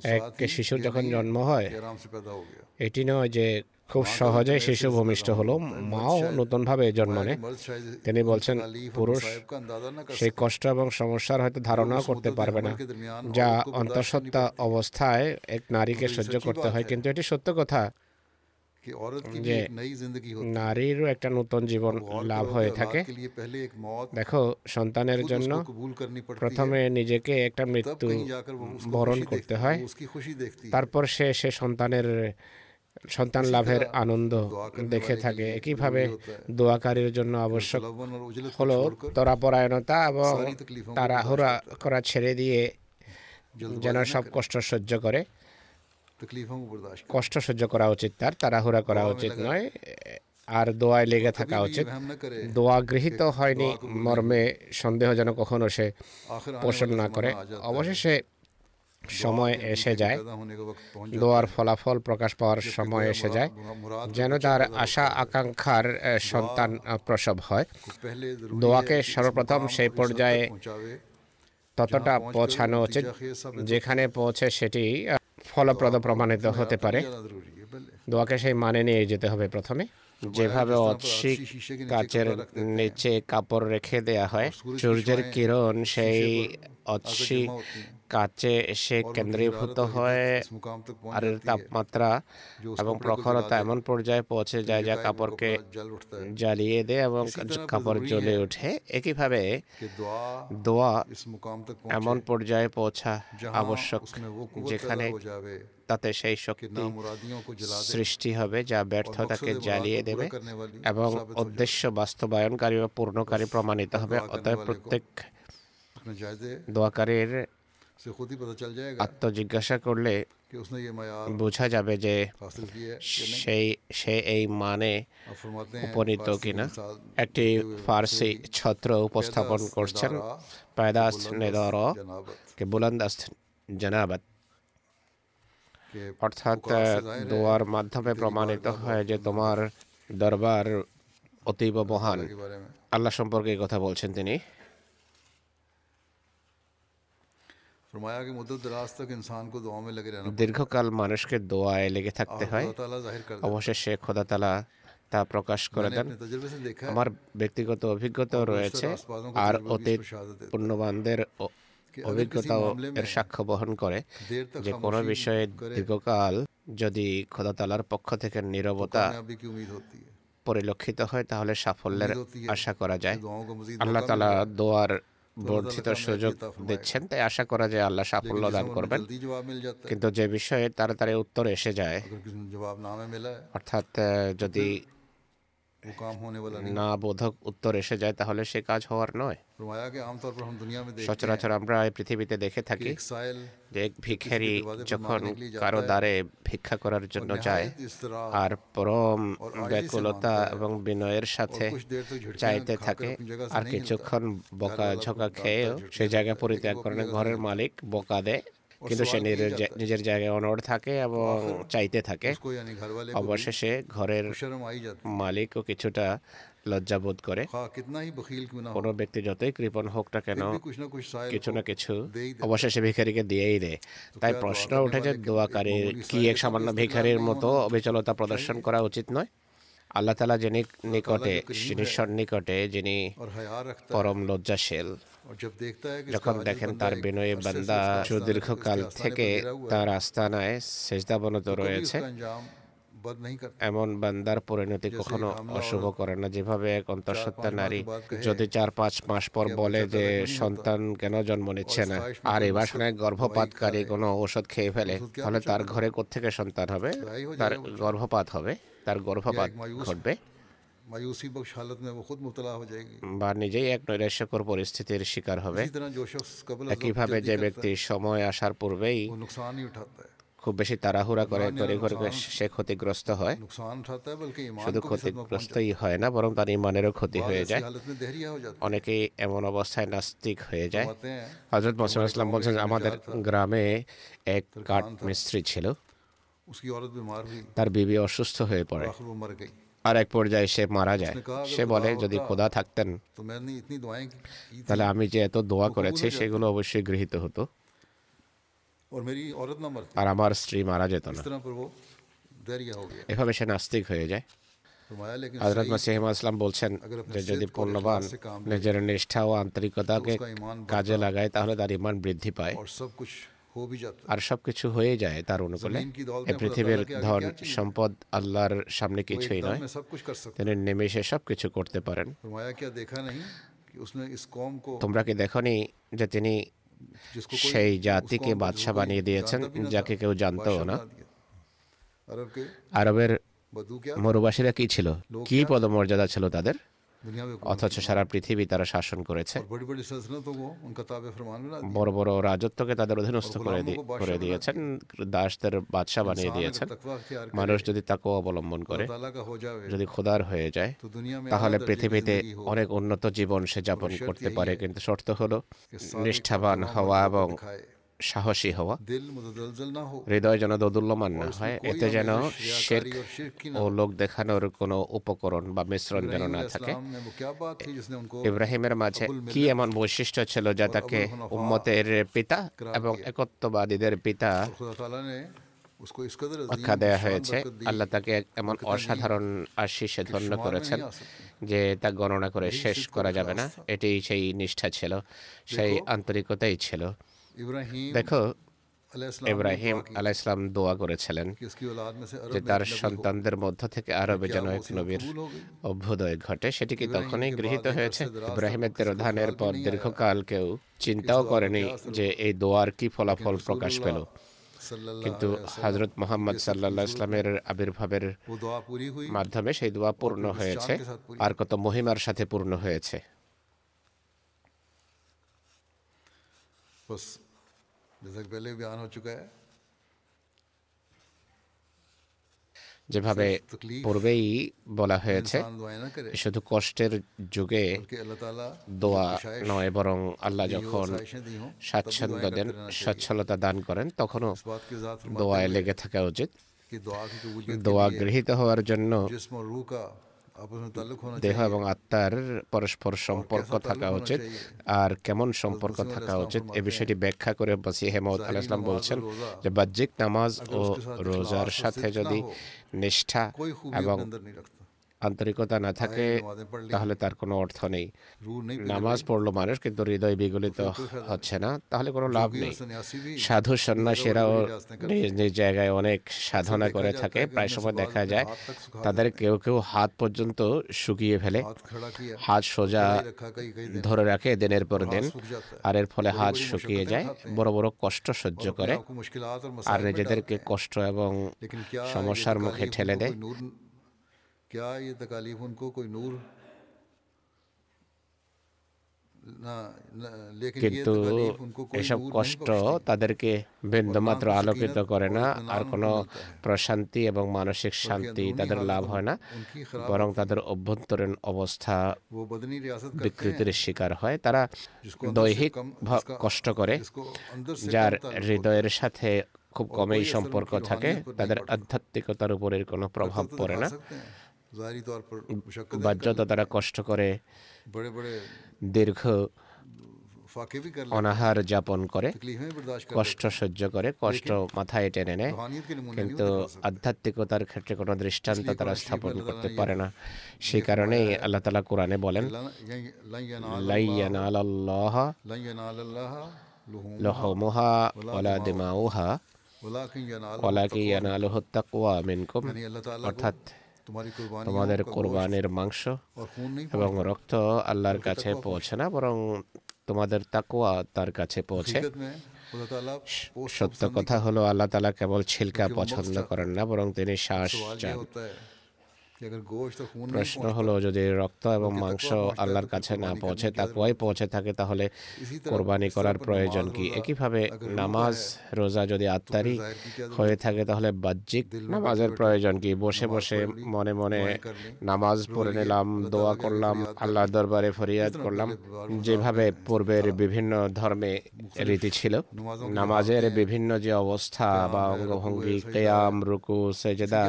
এক শিশুর যখন জন্ম হয় এটি নয় যে খুব সহজেই শিশু ভূমিষ্ঠ হলো। মাও নতুনভাবে জন্ম নেয়। তিনি বলছেন পুরুষ সেই কষ্ট এবং সমস্যার হয়তো ধারণাও করতে পারবে না। যা অন্তঃসত্ত্বা অবস্থায় এক নারীকে সহ্য করতে হয় কিন্তু এটি সত্য কথা যে নারীরও একটা নতুন জীবন লাভ হয়ে থাকে। দেখো সন্তানের জন্য প্রথমে নিজেকে একটা মৃত্যু বরণ করতে হয়। তারপর সে সে সন্তানের সন্তান লাভের আনন্দ দেখে থাকে। একইভাবে দোয়াকারীর জন্য আবশ্যক হলো তরাপরায়ণতা এবং তাড়াহুড়া করা। ছেড়ে দিয়ে যেন সব কষ্ট সহ্য করে। কষ্ট সহ্য করা উচিত তার তাড়াহুড়া করা উচিত নয়। আর দোয়ায় লেগে থাকা উচিত। দোয়া গৃহীত হয়নি মর্মে সন্দেহ যেন কখনো সে পোষণ না করে। অবশেষে সময় এসে যায় দোয়ার ফলাফল প্রকাশ পাওয়ার সময় এসে যায় যেন তার আশা আকাঙ্ক্ষার সন্তান প্রসব হয়। দোয়াকে সর্বপ্রথম সেই পর্যায়ে ততটা পৌঁছানো উচিত। যেখানে পৌঁছে সেটি ফলপ্রদ প্রমাণিত হতে পারে। দোয়াকে সেই মানে নিয়ে যেতে হবে প্রথমে। যেভাবে অৎসিক কাচের নিচে কাপড় রেখে দেয়া হয়। সূর্যের কিরণ সেই অশিক কাছে এসে কেন্দ্রীভূত হয়ে আর তাপমাত্রা এবং প্রখরতা এমন পর্যায়ে পৌঁছে যায় যা কাপড়কে জ্বালিয়ে দেয় এবং কাপড় জ্বলে ওঠে। একইভাবে দোয়া এমন পর্যায়ে পৌঁছা আবশ্যক। যেখানে তাতে সেই শক্তি সৃষ্টি হবে যা ব্যর্থতাকে জ্বালিয়ে দেবে এবং উদ্দেশ্য বাস্তবায়নকারী বা পূর্ণকারী প্রমাণিত হবে। অতএব প্রত্যেক দোয়াকারীর আত্মজিজ্ঞাসা করলে বোঝা যাবে যে সেই সে এই মানে উপনীত কিনা একটি ফার্সি ছত্র উপস্থাপন করছেন পায়দাস্ত নেদর কে বুলন্দাস্ত জানাবাত অর্থাৎ দোয়ার মাধ্যমে প্রমাণিত হয় যে তোমার দরবার অতীব মহান আল্লাহ সম্পর্কে কথা বলছেন তিনি দীর্ঘকাল মানুষকে দোয়ায় লেগে থাকতে হয় অবশেষে খোদাতালা তা প্রকাশ করে দেন আমার ব্যক্তিগত অভিজ্ঞতাও রয়েছে আর অতীত পুণ্যবানদের অভিজ্ঞতাও এর সাক্ষ্য বহন করে যে কোনো বিষয়ে দীর্ঘকাল যদি খোদাতালার পক্ষ থেকে নিরবতা পরিলক্ষিত হয় তাহলে সাফল্যের আশা করা যায় আল্লাহ তালা দোয়ার বর্ধিত সুযোগ দিচ্ছেন তাই আশা করা যায় আল্লাহ সাফল্য দান করবেন। কিন্তু যে বিষয়ে তাড়াতাড়ি উত্তর এসে যায় অর্থাৎ যদি না বোধক উত্তর এসে যায় তাহলে সে কাজ হওয়ার নয় সচরাচর আমরা পৃথিবীতে দেখে থাকি যে এক ভিখারি যখন কারও দ্বারে ভিক্ষা করার জন্য যায় আর পরম ব্যাকুলতা এবং বিনয়ের সাথে চাইতে থাকে আর কিছুক্ষণ বকা ঝকা খেয়েও সে জায়গা পরিত্যাগ করেন ঘরের মালিক বকা দেয় কিন্তু সে নিজের জায়গায় অনড় থাকে এবং চাইতে থাকে। অবশেষে ঘরের মালিকও কিছুটা লজ্জা বোধ করে। কোনো ব্যক্তি যতই কৃপণ হোক না কেন কিছু না কিছু অবশেষে ভিখারিকে দিয়েই দেয়। তাই প্রশ্ন উঠে যে দোয়াকারীর কি এক সামান্য ভিখারির মতো অবিচলতা প্রদর্শন করা উচিত নয়। আল্লাহ তালা যিনি নিকটে নিকটে সন্নিকটে যিনি পরম লজ্জাশীল যখন দেখেন তার বিনয়ী বান্দা সুদীর্ঘকাল থেকে তার আস্তানায় সেজদাবনত রয়েছে এমন বান্দার পরিণতি কখনো অশুভ করে না যেভাবে এক অন্তঃসত্ত্বা নারী যদি চার পাঁচ মাস পর বলে যে সন্তান কেন জন্ম নিচ্ছে না আর এ বাসনায় গর্ভপাতকারী কোনো ঔষধ খেয়ে ফেলে তাহলে তার ঘরে কোথেকে সন্তান হবে তার গর্ভপাত হবে তার গর্ভপাত ঘটবে মায়ুসি বক্স হালত মে খুদ মুবতলা হয়ে যায়গি বা নিজেই এক নৈরাশ্যকর পরিস্থিতির শিকার হবে একইভাবে যে ব্যক্তি সময় আসার পূর্বেই খুব বেশি তাড়াহুড়া করে তরিঘর সে ক্ষতিগ্রস্ত হয় শুধু ক্ষতিগ্রস্তই হয় না বরং তার ইমানেরও ক্ষতি হয়ে যায় অনেকে এমন অবস্থায় নাস্তিক হয়ে যায় হজরত মোসাম ইসলাম বলছেন আমাদের গ্রামে এক কাঠ মিস্ত্রি ছিল তার বিবি অসুস্থ হয়ে পড়ে আর এক পর্যায়ে সে মারা যায়। সে বলে যদি খোদা থাকতেন তাহলে আমি যে এত দোয়া করেছি সেগুলো অবশ্যই গৃহীত হতো। আর আমার স্ত্রী মারা যেত না। এভাবে সে নাস্তিক হয়ে যায়। হজরত মাসিহমা ইসলাম বলছেন যে যদি পণ্যবান নিজের নিষ্ঠা ও আন্তরিকতাকে কাজে লাগায় তাহলে তার ইমান বৃদ্ধি পায় আর সব কিছু হয়ে যায় তার অনুকূলে। পৃথিবীর ধন সম্পদ আল্লাহর সামনে কিছুই নয়। তিনি নেমেষে সব কিছু করতে পারেন। তোমরা কি দেখনি যে তিনি সেই জাতিকে বাদশাহ বানিয়ে দিয়েছেন যাকে কেউ জানতো না। আরবের মরুবাসীরা কি ছিল? কি পদমর্যাদা ছিল তাদের? অথচ সারা পৃথিবী তারা শাসন করেছে। বড় বড় রাজত্বকে তাদের অধীনস্থ করে দিয়েছেন দাসদের বাদশাহ বানিয়ে দিয়েছেন। মানুষ যদি তাকে অবলম্বন করে যদি খোদার হয়ে যায় তাহলে পৃথিবীতে অনেক উন্নত জীবন সে যাপন করতে পারে। কিন্তু শর্ত হলো নিষ্ঠাবান হওয়া এবং সাহসী হওয়া। হৃদয় যেন দোদুল্যমান না হয় এতে যেন শেখ ও লোক দেখানোর কোনো উপকরণ বা মিশ্রণ যেন না থাকে। ইব্রাহিমের মাঝে কি এমন বৈশিষ্ট্য ছিল যা তাকে উম্মতের পিতা এবং একত্ববাদীদের পিতা আখ্যা দেয়া হয়েছে। আল্লাহ তাকে এমন অসাধারণ আশিসে ধন্য করেছেন যে তা গণনা করে শেষ করা যাবে না। এটি সেই নিষ্ঠা ছিল সেই আন্তরিকতাই ছিল। দেখো ইব্রাহিম আলাহ ইসলাম দোয়া করেছিলেন যে তার সন্তানদের মধ্য থেকে আরবে যেন এক নবীর অভ্যুদয় ঘটে সেটি কি তখনই গৃহীত হয়েছে? ইব্রাহিমের তেরোধানের পর দীর্ঘকাল কেউ চিন্তাও করেনি যে এই দোয়ার কি ফলাফল প্রকাশ পেল। কিন্তু হজরত মোহাম্মদ সাল্লা ইসলামের আবির্ভাবের মাধ্যমে সেই দোয়া পূর্ণ হয়েছে আর কত মহিমার সাথে পূর্ণ হয়েছে। যেভাবে পূর্বেই বলা হয়েছে শুধু কষ্টের যুগে দোয়া নয় বরং আল্লাহ যখন স্বাচ্ছন্দ্য দেন স্বচ্ছলতা দান করেন তখনও দোয়ায় লেগে থাকা উচিত দোয়া গৃহীত হওয়ার জন্য দেহ এবং আত্মার পরস্পর সম্পর্ক থাকা উচিত। আর কেমন সম্পর্ক থাকা উচিত? এ বিষয়টি ব্যাখ্যা করে বাসি হেমত আল ইসলাম বলছেন যে বাহ্যিক নামাজ ও রোজার সাথে যদি নিষ্ঠা এবং আন্তরিকতা না থাকে তাহলে তার কোনো অর্থ নেই। নামাজ পড়ল মানুষ কিন্তু হৃদয় বিগলিত হচ্ছে না তাহলে কোনো লাভ নেই। সাধু সন্ন্যাসীরাও নিজ নিজ জায়গায় অনেক সাধনা করে থাকে প্রায় সময় দেখা যায় তাদের কেউ কেউ হাত পর্যন্ত শুকিয়ে ফেলে হাত সোজা ধরে রাখে দিনের পর দিন আর এর ফলে হাত শুকিয়ে যায় বড় বড় কষ্ট সহ্য করে। আর নিজেদেরকে কষ্ট এবং সমস্যার মুখে ঠেলে দেয়। کیا یہ تکالیف ان کو کوئی نور কিন্তু এসব কষ্ট তাদেরকে বিন্দুমাত্র আলোকিত করে না আর কোনো প্রশান্তি এবং মানসিক শান্তি তাদের লাভ হয় না বরং তাদের অভ্যন্তরীণ অবস্থা বিকৃতির শিকার হয় তারা দৈহিক কষ্ট করে যার হৃদয়ের সাথে খুব কমই সম্পর্ক থাকে তাদের আধ্যাত্মিকতার উপরের কোনো প্রভাব পড়ে না বাজ্যতা তারা কষ্ট করে দীর্ঘ অনাহার যাপন করে কষ্ট সহ্য করে কষ্ট মাথায় টেনে নেয় কিন্তু আধ্যাত্মিকতার ক্ষেত্রে কোনো দৃষ্টান্ত তারা স্থাপন করতে পারে না সেই কারণেই আল্লাহ তালা কোরআনে বলেন অর্থাৎ তোমাদের কোরবানের মাংস এবং রক্ত আল্লাহর কাছে পৌঁছে না বরং তোমাদের তাকুয়া তার কাছে পৌঁছে। সত্য কথা হলো আল্লাহ তালা কেবল ছিলকা পছন্দ করেন না বরং তিনি শ্বাস চান। প্রশ্ন হলো যদি রক্ত এবং মাংস আল্লাহর কাছে না পৌঁছে তাকুয়াই পৌঁছে থাকে তাহলে কোরবানি করার প্রয়োজন কি একইভাবে নামাজ রোজা যদি আত্মারই হয়ে থাকে তাহলে বাহ্যিক নামাজের প্রয়োজন কি বসে বসে মনে মনে নামাজ পড়ে নিলাম দোয়া করলাম আল্লাহর দরবারে ফরিয়াদ করলাম যেভাবে পূর্বের বিভিন্ন ধর্মে রীতি ছিল নামাজের বিভিন্ন যে অবস্থা বা অঙ্গভঙ্গি কেয়াম রুকু সেজদা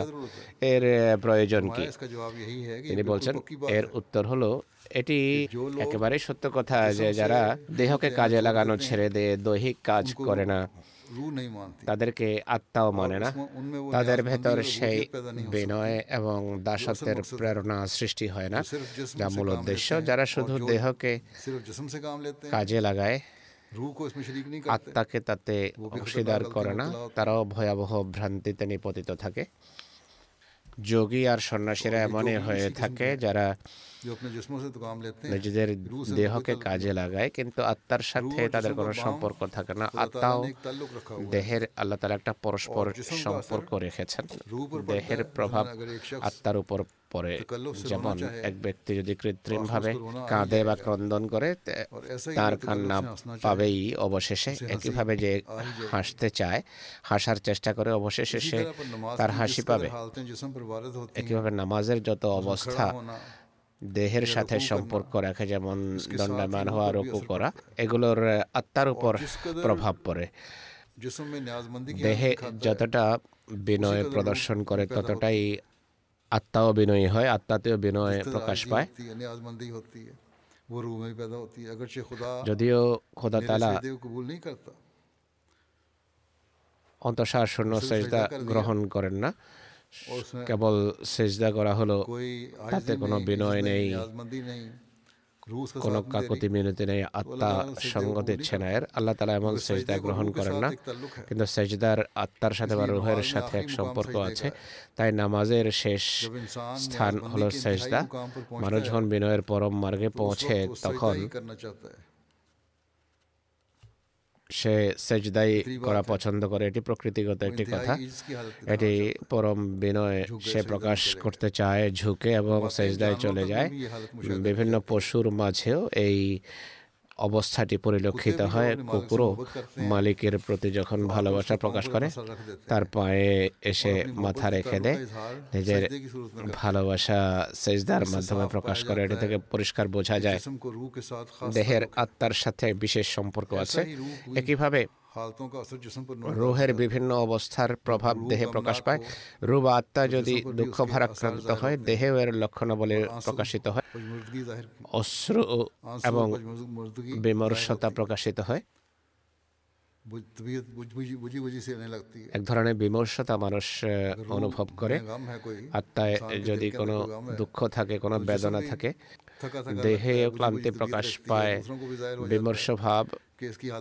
এর প্রয়োজন কি এটি তিনি বলছেন এর উত্তর হলো এটি একেবারে সত্য কথা যে যারা দেহকে কাজে লাগানো ছেড়ে দেয় দৈহিক কাজ করে না। তাদেরকে আত্মাও মানে না। তাদের ভেতর সেই বিনয় এবং দাসত্বের প্রেরণা সৃষ্টি হয় না যা মূল উদ্দেশ্য। যারা শুধু দেহকে কাজে লাগায় আত্মাকে তাতে অংশীদার করে না। তারাও ভয়াবহ ভ্রান্তিতে নিপতিত থাকে। যোগী আর সন্ন্যাসীরা এমনই হয়ে থাকে যারা নিজেদের দেহকে কাজে লাগায় কিন্তু আত্মার সাথে তাদের কোনো সম্পর্ক থাকে না। আত্মাও দেহের আল্লাহ তালা একটা পরস্পর সম্পর্ক রেখেছেন। দেহের প্রভাব আত্মার উপর পরে যেমন এক ব্যক্তি যদি কৃত্রিমভাবে কাঁদে বা ক্রন্দন করে তার কান্না পাবেই অবশেষে। একইভাবে যে হাসতে চায় হাসার চেষ্টা করে অবশেষে সে তার হাসি পাবে। একইভাবে নামাজের যত অবস্থা দেহের সাথে সম্পর্ক রাখে যেমন দণ্ডমান হওয়া রুকু করা এগুলোর আত্মার উপর প্রভাব পড়ে। দেহে যতটা বিনয় প্রদর্শন করে ততটাই আত্মাও বিনয়ী হয় আত্মাতেও বিনয় প্রকাশ পায়। যদিও খোদা তালা অন্তঃসার শূন্য সেজদা গ্রহণ করেন না। কেবল সেজদা করা হলো তাতে কোনো বিনয় নেই কোন কাকতি মিনতি নেই আত্মা সঙ্গতি ছেনায়ের আল্লাহ তালা এমন সেজদা গ্রহণ করেন না। কিন্তু সেজদার আত্মার সাথে বা রুহের সাথে এক সম্পর্ক আছে তাই নামাজের শেষ স্থান হলো সেজদা। মানুষ যখন বিনয়ের পরম মার্গে পৌঁছে তখন সে সেজদাই করা পছন্দ করে এটি প্রকৃতিগত একটি কথা। এটি পরম বিনয়ে সে প্রকাশ করতে চায় ঝুঁকে এবং সেজদায় চলে যায়। বিভিন্ন পশুর মাঝেও এই অবস্থাটি পরিলক্ষিত হয়। কুকুরও মালিকের প্রতি যখন ভালোবাসা প্রকাশ করে তার পায়ে এসে মাথা রেখে দেয়। নিজের ভালোবাসা সেজদার মাধ্যমে প্রকাশ করে এটা থেকে পরিষ্কার বোঝা যায়। দেহের আত্মার সাথে বিশেষ সম্পর্ক আছে। একইভাবে রোহের বিভিন্ন অবস্থার প্রভাব দেহে প্রকাশ পায়। রু বা আত্মা যদি দুঃখ ভারাক্রান্ত হয় দেহেও এর লক্ষণ বলে প্রকাশিত হয়। অশ্রু এবং বিমর্ষতা প্রকাশিত হয়। এক ধরনের বিমর্ষতা মানুষ অনুভব করে। আত্মায় যদি কোনো দুঃখ থাকে কোনো বেদনা থাকে দেহে ক্লান্তি প্রকাশ পায় বিমর্ষ ভাব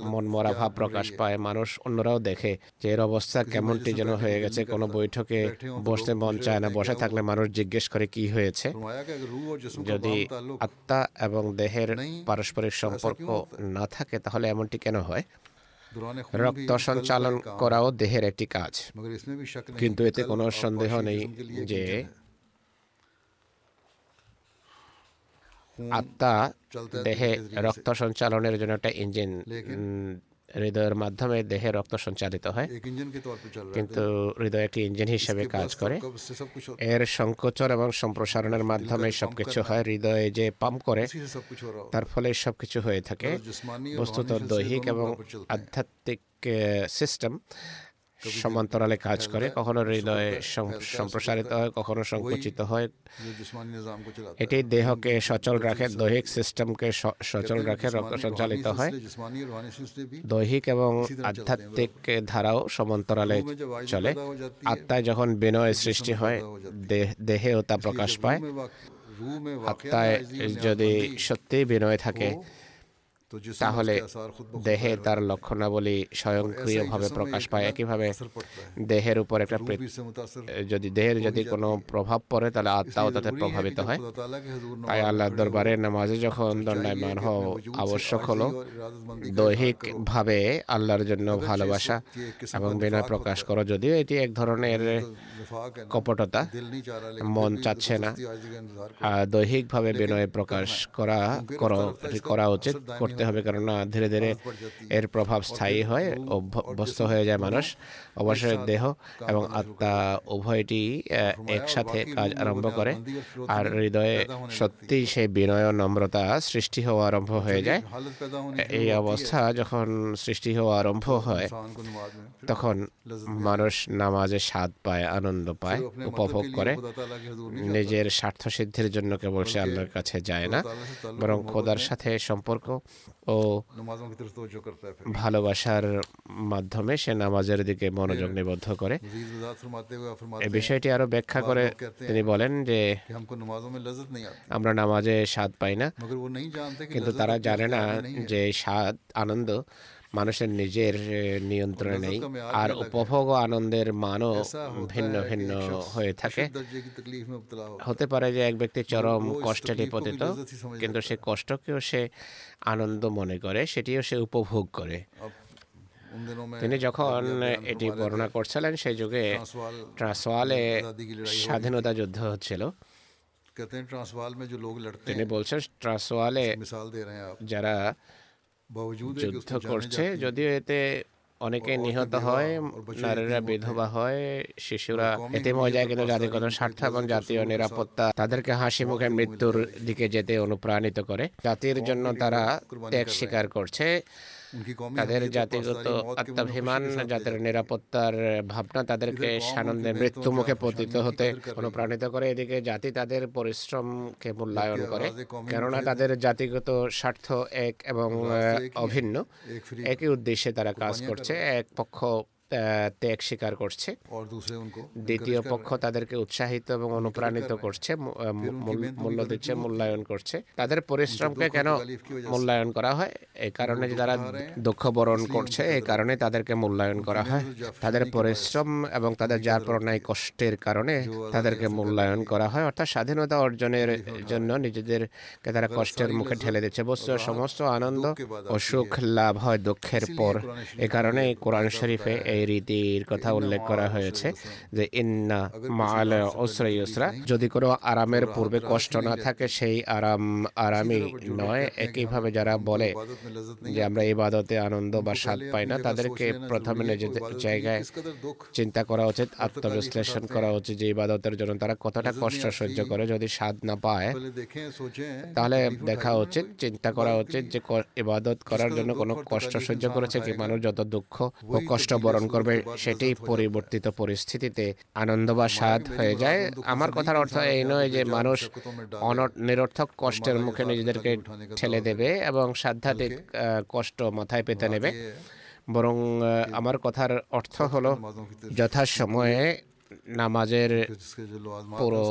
মনমরা ভাব প্রকাশ পায় মানুষ অন্যরাও দেখে যে এর অবস্থা কেমনটি যেন হয়ে গেছে কোনো বৈঠকে বসতে মন চায় না বসে থাকলে মানুষ জিজ্ঞেস করে কি হয়েছে যদি আত্মা এবং দেহের পারস্পরিক সম্পর্ক না থাকে তাহলে এমনটি কেন হয় রক্ত সঞ্চালন করাও দেহের একটি কাজ কিন্তু এতে কোনো সন্দেহ নেই যে আত্মা দেহে রক্ত সঞ্চালনের জন্য একটা ইঞ্জিন হৃদয়ের মাধ্যমে দেহে রক্ত সঞ্চালিত হয়। কিন্তু হৃদয় একটি ইঞ্জিন হিসেবে কাজ করে। এর সংকোচন এবং সম্প্রসারণের মাধ্যমে সবকিছু হয় হৃদয়ে যে পাম্প করে তার ফলে সবকিছু হয়ে থাকে। বস্তুত দৈহিক এবং আধ্যাত্মিক সিস্টেম সমান্তরালে কাজ করে কখনো হৃদয়ে সম্প্রসারিত হয় কখনো সংকুচিত হয়। এটি দেহকে সচল রাখে দৈহিক সিস্টেমকে সচল রাখে রক্ত সঞ্চালিত হয়। দৈহিক এবং আধ্যাত্মিক ধারাও সমান্তরালে চলে। আত্মায় যখন বিনয় সৃষ্টি হয় দেহেও তা প্রকাশ পায়। আত্মায় যদি সত্যি বিনয় থাকে তাহলে দেহে তার লক্ষণাবলী স্বয়ংক্রিয়ভাবে প্রকাশ পায় একইভাবে দেহের উপর একটা যদি দেহের যদি কোনো প্রভাব পড়ে তাহলে আত্মাও তাতে প্রভাবিত হয়। তাই আল্লাহ দরবারে নামাজে যখন দণ্ডায়মান হও আবশ্যক হলো দৈহিকভাবে আল্লাহর জন্য ভালোবাসা এবং বিনয় প্রকাশ করো যদিও এটি এক ধরনের কপটতা মন চাচ্ছে না। দৈহিকভাবে বিনয় প্রকাশ করা করা উচিত করতে করতে হবে। কেননা ধীরে ধীরে এর প্রভাব স্থায়ী হয় অভ্যস্ত হয়ে যায় মানুষ। অবশ্যই দেহ এবং আত্মা উভয়টি একসাথে কাজ আরম্ভ করে। আর হৃদয়ে সত্যিই সেই বিনয় নম্রতা সৃষ্টি হওয়া আরম্ভ হয়ে যায়। এই অবস্থা যখন সৃষ্টি হওয়া আরম্ভ হয় তখন মানুষ নামাজে স্বাদ পায় আনন্দ পায় উপভোগ করে। নিজের স্বার্থ সিদ্ধির জন্য কেবল সে আল্লাহর কাছে যায় না বরং খোদার সাথে সম্পর্ক ও ভালোবাসার মাধ্যমে সে নামাজের দিকে মনোযোগ নিবদ্ধ করে। এই বিষয়টি আরও ব্যাখ্যা করে তিনি বলেন যে আমরা নামাজে স্বাদ পাই না। কিন্তু তারা জানে না যে স্বাদ আনন্দ মানুষের নিজের নিয়ন্ত্রণে নেই আর উপভোগ আনন্দের মানও ভিন্ন ভিন্ন হয়ে থাকে। হতে পারে যে এক ব্যক্তি চরম কষ্টে নিপতিত কিন্তু সে কষ্টকেও সে আনন্দ মনে করে সেটিও সে উপভোগ করে। তিনি যখন এটি বর্ণনা করছিলেন সেই যুগে ট্রান্সওয়ালে স্বাধীনতা যুদ্ধ হচ্ছিল। তিনি বলছেন ট্রান্সওয়ালে যারা যুদ্ধ করছে যদিও এতে অনেকে নিহত হয় নারীরা বিধবা হয় শিশুরা এতে মজা কিন্তু জাতিগত স্বার্থ এবং জাতীয় নিরাপত্তা তাদেরকে হাসি মুখে মৃত্যুর দিকে যেতে অনুপ্রাণিত করে। জাতির জন্য তারা ত্যাগ স্বীকার করছে। তাদের জাতিগত আত্মাভিমান জাতির নিরাপত্তার ভাবনা তাদেরকে সানন্দে মৃত্যুমুখে পতিত হতে অনুপ্রাণিত করে। এদিকে জাতি তাদের পরিশ্রমকে মূল্যায়ন করে কেননা তাদের জাতিগত স্বার্থ এক এবং অভিন্ন। একই উদ্দেশ্যে তারা কাজ করছে এক পক্ষ ত্যাগ স্বীকার করছে। দ্বিতীয় পক্ষ তাদেরকে উৎসাহিত এবং অনুপ্রাণিত করছে মূল্য দিচ্ছে মূল্যায়ন করছে। তাদের পরিশ্রমকে কেন মূল্যায়ন করা হয়? এই কারণে যে তারা দুঃখ বরণ করছে এই কারণে তাদেরকে মূল্যায়ন করা হয়। তাদের পরিশ্রম এবং তাদের যার প্রণায় কষ্টের কারণে তাদেরকে মূল্যায়ন করা হয়। অর্থাৎ স্বাধীনতা অর্জনের জন্য নিজেদেরকে তারা কষ্টের মুখে ঠেলে দিচ্ছে। বস্তু সমস্ত আনন্দ ও সুখ লাভ হয় দুঃখের পর। এ কারণে কোরআন শরীফে এই এই রীতির কথা উল্লেখ করা হয়েছে যে ইন্না মাল ওসরা ইউসরা যদি কোনো আরামের পূর্বে কষ্ট না থাকে সেই আরাম আরামই নয়। একইভাবে যারা বলে যে আমরা ইবাদতে আনন্দ বা স্বাদ পাই না তাদেরকে প্রথমে নিজেদের জায়গায় চিন্তা করা উচিত আত্মবিশ্লেষণ করা উচিত যে ইবাদতের জন্য তারা কতটা কষ্ট সহ্য করে যদি স্বাদ না পায়। তাহলে দেখা উচিত চিন্তা করা উচিত যে ইবাদত করার জন্য কোনো কষ্ট সহ্য করেছে কি মানুষ যত দুঃখ ও কষ্ট বরণ করবে সেটি পরিবর্তিত পরিস্থিতিতে আনন্দ বা স্বাদ হয়ে যায়। আমার কথার অর্থ এই নয় যে মানুষ অনট নিরর্থক কষ্টের মুখে নিজেদেরকে ঠেলে দেবে এবং সাধ্যাতিক কষ্ট মাথায় পেতে নেবে। বরং আমার কথার অর্থ হলো যথাসময়ে নামাজের পুরো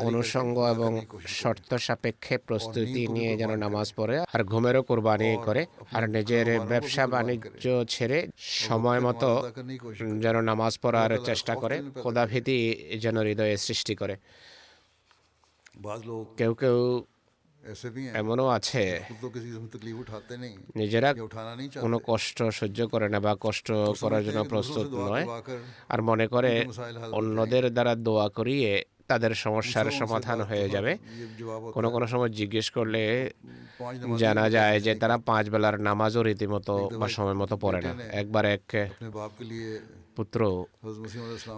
অনুষঙ্গ এবং শর্ত সাপেক্ষে প্রস্তুতি নিয়ে যেন নামাজ পড়ে আর ঘুমেরও কোরবানি করে আর নিজের ব্যবসা বাণিজ্য ছেড়ে সময় মতো যেন নামাজ পড়ার চেষ্টা করে। খোদাভীতি যেন হৃদয়ে সৃষ্টি করে। কেউ কেউ এমনও আছে নিজেরা কোনো কষ্ট সহ্য করে না বা কষ্ট করার জন্য প্রস্তুত নয়। আর মনে করে অন্যদের দ্বারা দোয়া করিয়ে তাদের সমস্যার সমাধান হয়ে যাবে। কোনো কোনো সময় জিজ্ঞেস করলে জানা যায় যে তারা পাঁচ বেলার নামাজও রীতিমতো বা সময় মতো পড়ে না। একবার এক পুত্র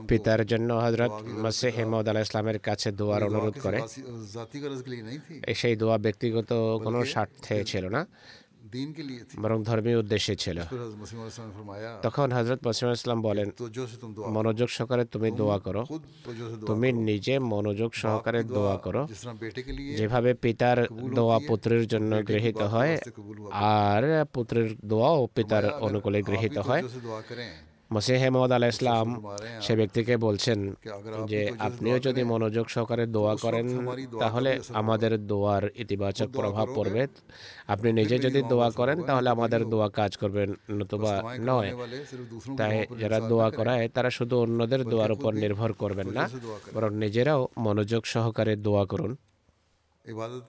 পিতার জন্য হজরত মাসিহ হেমদ আলাহ ইসলামের কাছে দোয়ার অনুরোধ করে। সেই দোয়া ব্যক্তিগত কোনো স্বার্থে ছিল না। বরং ধর্মীয় উদ্দেশ্যে ছিল তখন হজরত মসিম ইসলাম বলেন মনোযোগ সহকারে তুমি দোয়া করো তুমি নিজে মনোযোগ সহকারে দোয়া করো যেভাবে পিতার দোয়া পুত্রের জন্য গৃহীত হয় আর পুত্রের দোয়াও পিতার অনুকূলে গৃহীত হয় মসিহেমদ আল ইসলাম সে ব্যক্তিকে বলছেন যে আপনিও যদি মনোযোগ সহকারে দোয়া করেন তাহলে আমাদের দোয়ার ইতিবাচক প্রভাব পড়বে। আপনি নিজে যদি দোয়া করেন তাহলে আমাদের দোয়া কাজ করবে নতুবা নয়। তাই যারা দোয়া করায় তারা শুধু অন্যদের দোয়ার উপর নির্ভর করবেন না বরং নিজেরাও মনোযোগ সহকারে দোয়া করুন। ইবাদত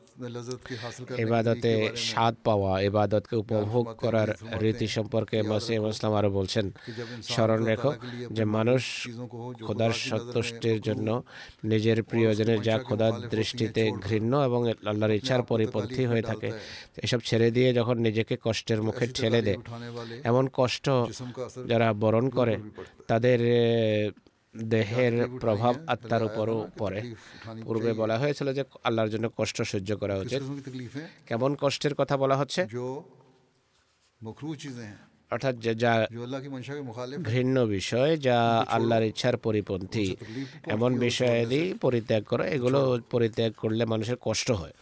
এবাদতে স্বাদ পাওয়া এবাদতকে উপভোগ করার রীতি সম্পর্কে মাসি ইসলাম আরও বলছেন স্মরণ রেখো যে মানুষ খোদার সন্তুষ্টির জন্য নিজের প্রিয়জনের যা খোদার দৃষ্টিতে ঘৃণ্য এবং আল্লাহর ইচ্ছার পরিপন্থী হয়ে থাকে এসব ছেড়ে দিয়ে যখন নিজেকে কষ্টের মুখে ঠেলে দেয় এমন কষ্ট যারা বরণ করে। তাদের দেহের প্রভাব আত্মার উপরও পড়ে। পূর্বে বলা হয়েছিল যে আল্লাহর জন্য কষ্ট সহ্য করা উচিত। কেমন কষ্টের কথা বলা হচ্ছে? অর্থাৎ যা ঘৃণ্য বিষয় যা আল্লাহর ইচ্ছার পরিপন্থী। এমন বিষয়াদি পরিত্যাগ করা এগুলো পরিত্যাগ করলে মানুষের কষ্ট হয়।